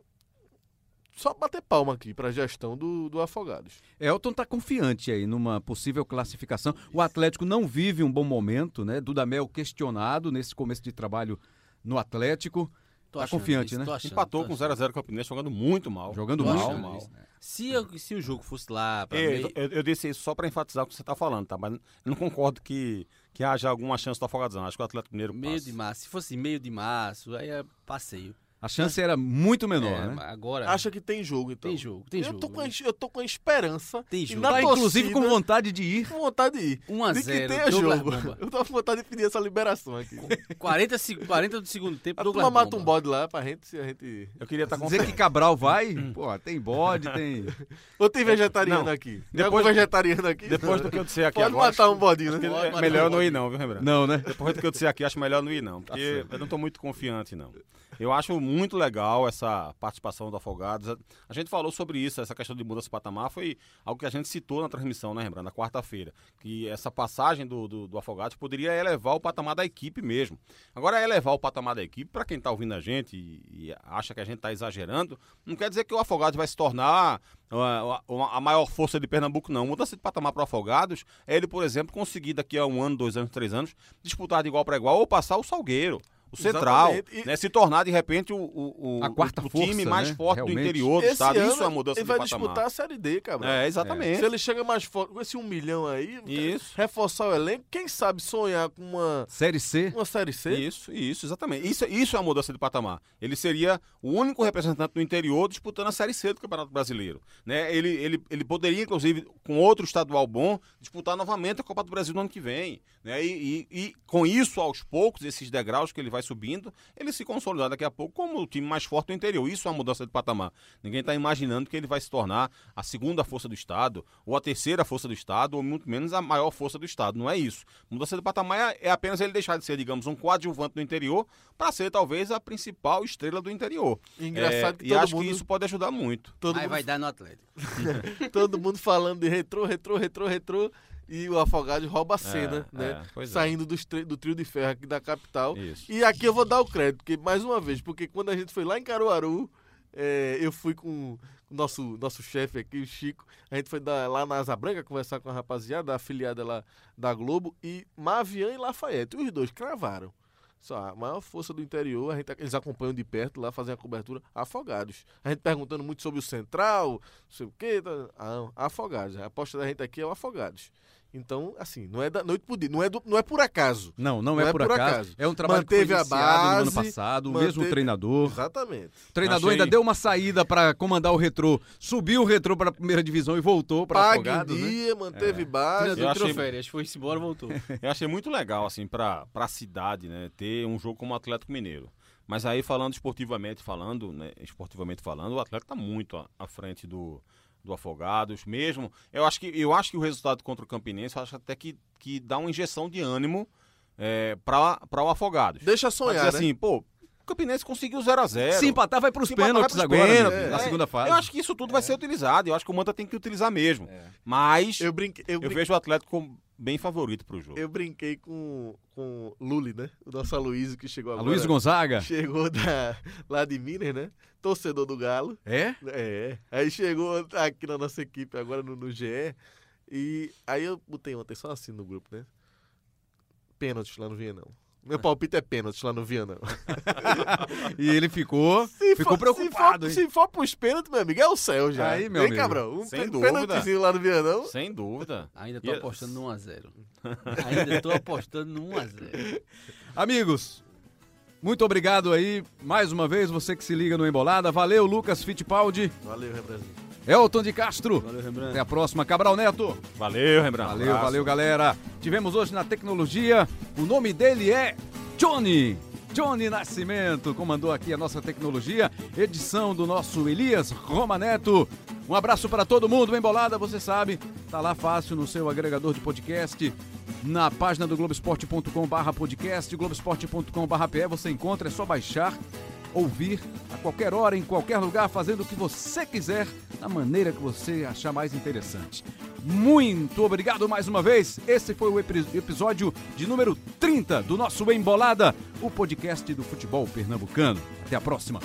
só bater palma aqui para a gestão do, do Afogados. Elton está confiante aí numa possível classificação. O Atlético não vive um bom momento, né? Dudamel questionado nesse começo de trabalho no Atlético. Tô tá confiante, isso, né? Achando, Empatou com 0x0 com o Campinense, jogando muito mal. Jogando tô mal. mal. Isso, né? se, eu, se o jogo fosse lá... É, meio... eu, eu, disse isso só para enfatizar o que você está falando, tá? Mas eu não concordo que, que haja alguma chance do Afogados, não. Acho que o Atlético Mineiro Meio passa. de março. Se fosse meio de março, aí é passeio. A chance era muito menor, é, né? Agora. Acha que tem jogo, então? Tem jogo, tem eu jogo. Tô com a, eu tô com a esperança. Tem jogo. Tá, inclusive com vontade de ir. Com vontade de ir. 1 a 0 De que tenha jogo. Eu tô com vontade de pedir essa liberação aqui. 40, 40 do segundo tempo, a Douglas mata um bode lá pra gente, se a gente... Eu queria estar tá Dizer que Cabral vai, pô, tem bode, tem... Ou tem vegetariano não. aqui? Tem depois, algum vegetariano aqui? Depois do que eu disser aqui Pode agora... matar um bodinho, né? É melhor não ir não, viu, Rembrandt? Não, né? Depois do que eu disser aqui, acho melhor não ir não. Porque tá eu não tô muito confiante, não. Eu acho muito legal essa participação do Afogados. A gente falou sobre isso, essa questão de mudança de patamar foi algo que a gente citou na transmissão, né, Rembrandt, na quarta-feira. Que essa passagem do, do, do Afogados poderia elevar o patamar da equipe mesmo. Agora, elevar o patamar da equipe, para quem está ouvindo a gente e, e, acha que a gente está exagerando, não quer dizer que o Afogados vai se tornar a, a, a maior força de Pernambuco, não. Mudança de patamar para o Afogados é ele, por exemplo, conseguir daqui a um ano, dois anos, três anos, disputar de igual para igual ou passar o Salgueiro o Central, e... né, se tornar de repente o, o, a quarta o, força, time mais né? forte Realmente. do interior do Esse estado. Isso é a mudança ele vai disputar a Série D, cara. É, exatamente. É. Se ele chega mais forte com esse um milhão aí, isso. reforçar o elenco, quem sabe sonhar com uma Série C. Uma Série C. Isso, isso, exatamente. Isso, isso é a mudança de patamar. Ele seria o único representante do interior disputando a Série C do Campeonato Brasileiro. Né? Ele, ele, ele poderia, inclusive, com outro estadual bom, disputar novamente a Copa do Brasil no ano que vem. Né? E, e, e com isso, aos poucos, esses degraus que ele vai vai subindo, ele se consolidar daqui a pouco como o time mais forte do interior. Isso é uma mudança de patamar. Ninguém está imaginando que ele vai se tornar a segunda força do Estado, ou a terceira força do Estado, ou muito menos a maior força do Estado. Não é isso. Mudança de patamar é apenas ele deixar de ser, digamos, um coadjuvante do interior para ser talvez a principal estrela do interior. Engraçado É, que e todo acho mundo- que isso pode ajudar muito. Todo Aí mundo, vai dar no Atlético. todo mundo falando de retrô, retrô, retrô, retrô. E o Afogado rouba a cena, É, né? é, é. Saindo tri- do trio de ferro aqui da capital. Isso. E aqui eu vou dar o crédito, porque, mais uma vez, porque quando a gente foi lá em Caruaru, é, eu fui com o nosso, nosso chefe aqui, o Chico. A gente foi da- lá na Asa Branca conversar com a rapaziada, a afiliada lá da Globo, e Mavian e Lafayette. Os dois cravaram. Só a maior força do interior, a gente, eles acompanham de perto lá, fazem a cobertura afogados. A gente perguntando muito sobre o Central, não sei o quê. tá- Ah, afogados. A aposta da gente aqui é o afogados. Então, assim, não é da noite pro dia, não é, do- não é por acaso. Não, não, Não é, é por por acaso. acaso. É um trabalho Manteve que foi a iniciado no ano base, passado, o manteve- mesmo treinador. Exatamente. O treinador Achei- ainda deu uma saída para comandar o retrô, subiu o retrô para a primeira divisão e voltou para Pague Afogados, né? dia, manteve base. Treinador eu achei- férias, foi-se embora voltou. Eu achei muito legal, assim, pra, pra cidade, né, ter um jogo como o Atlético Mineiro. Mas aí, falando esportivamente falando, né, esportivamente falando, o Atlético tá muito à, à frente do, do Afogados, mesmo. Eu acho que, eu acho que o resultado contra o Campinense, eu acho até que, que dá uma injeção de ânimo é, para o Afogados. Deixa sonhar, dizer né? assim, pô, o Campinense conseguiu 0x0. Se empatar, vai para os pênaltis agora, pênaltis, né, na é. segunda fase. Eu acho que isso tudo vai ser utilizado. Eu acho que o Manta tem que utilizar mesmo. Mas Eu eu, brinquei, eu, vejo o Atlético como bem favorito pro jogo. eu brinquei com, com Luli, né? O nosso Aloysio que chegou A agora. Luiz Gonzaga. Chegou da, lá de Minas, né? Torcedor do Galo. É? É. Aí chegou aqui na nossa equipe agora no, no GE. E aí eu botei ontem só assim no grupo, né? Pênaltis lá no Vianão. Meu palpite é pênalti lá no Vianão. E ele ficou, Se ficou for- preocupado. Se hein? for, se for pros pênaltis, meu amigo, é o céu já. Aí, meu Vem, amigo. cabrão. Um Sem pênaltizinho lá no Vianão. Sem dúvida. Ainda tô Yes. apostando no 1x0. Ainda tô apostando no 1x0. Amigos, muito obrigado aí, mais uma vez, você que se liga no Embolada. Valeu, Lucas Fittipaldi, Valeu, Rebrezinho. Elton de Castro. Valeu, Rembrandt. Até a próxima, Cabral Neto. Valeu, Rembrandt. Valeu, Abraço. valeu, galera. Tivemos hoje na tecnologia, o nome dele é Johnny. Johnny Nascimento comandou aqui a nossa tecnologia, edição do nosso Elias Roma Neto. Um abraço para todo mundo, bem bolada, você sabe, tá lá fácil no seu agregador de podcast, na página do globesport.com/barra podcast, globesport.com/barra PE, você encontra, é só baixar, ouvir a qualquer hora, em qualquer lugar, fazendo o que você quiser, da maneira que você achar mais interessante. Muito obrigado mais uma vez. Esse foi o epi- episódio de número 30 do nosso Embolada, o podcast do futebol pernambucano. Até a próxima.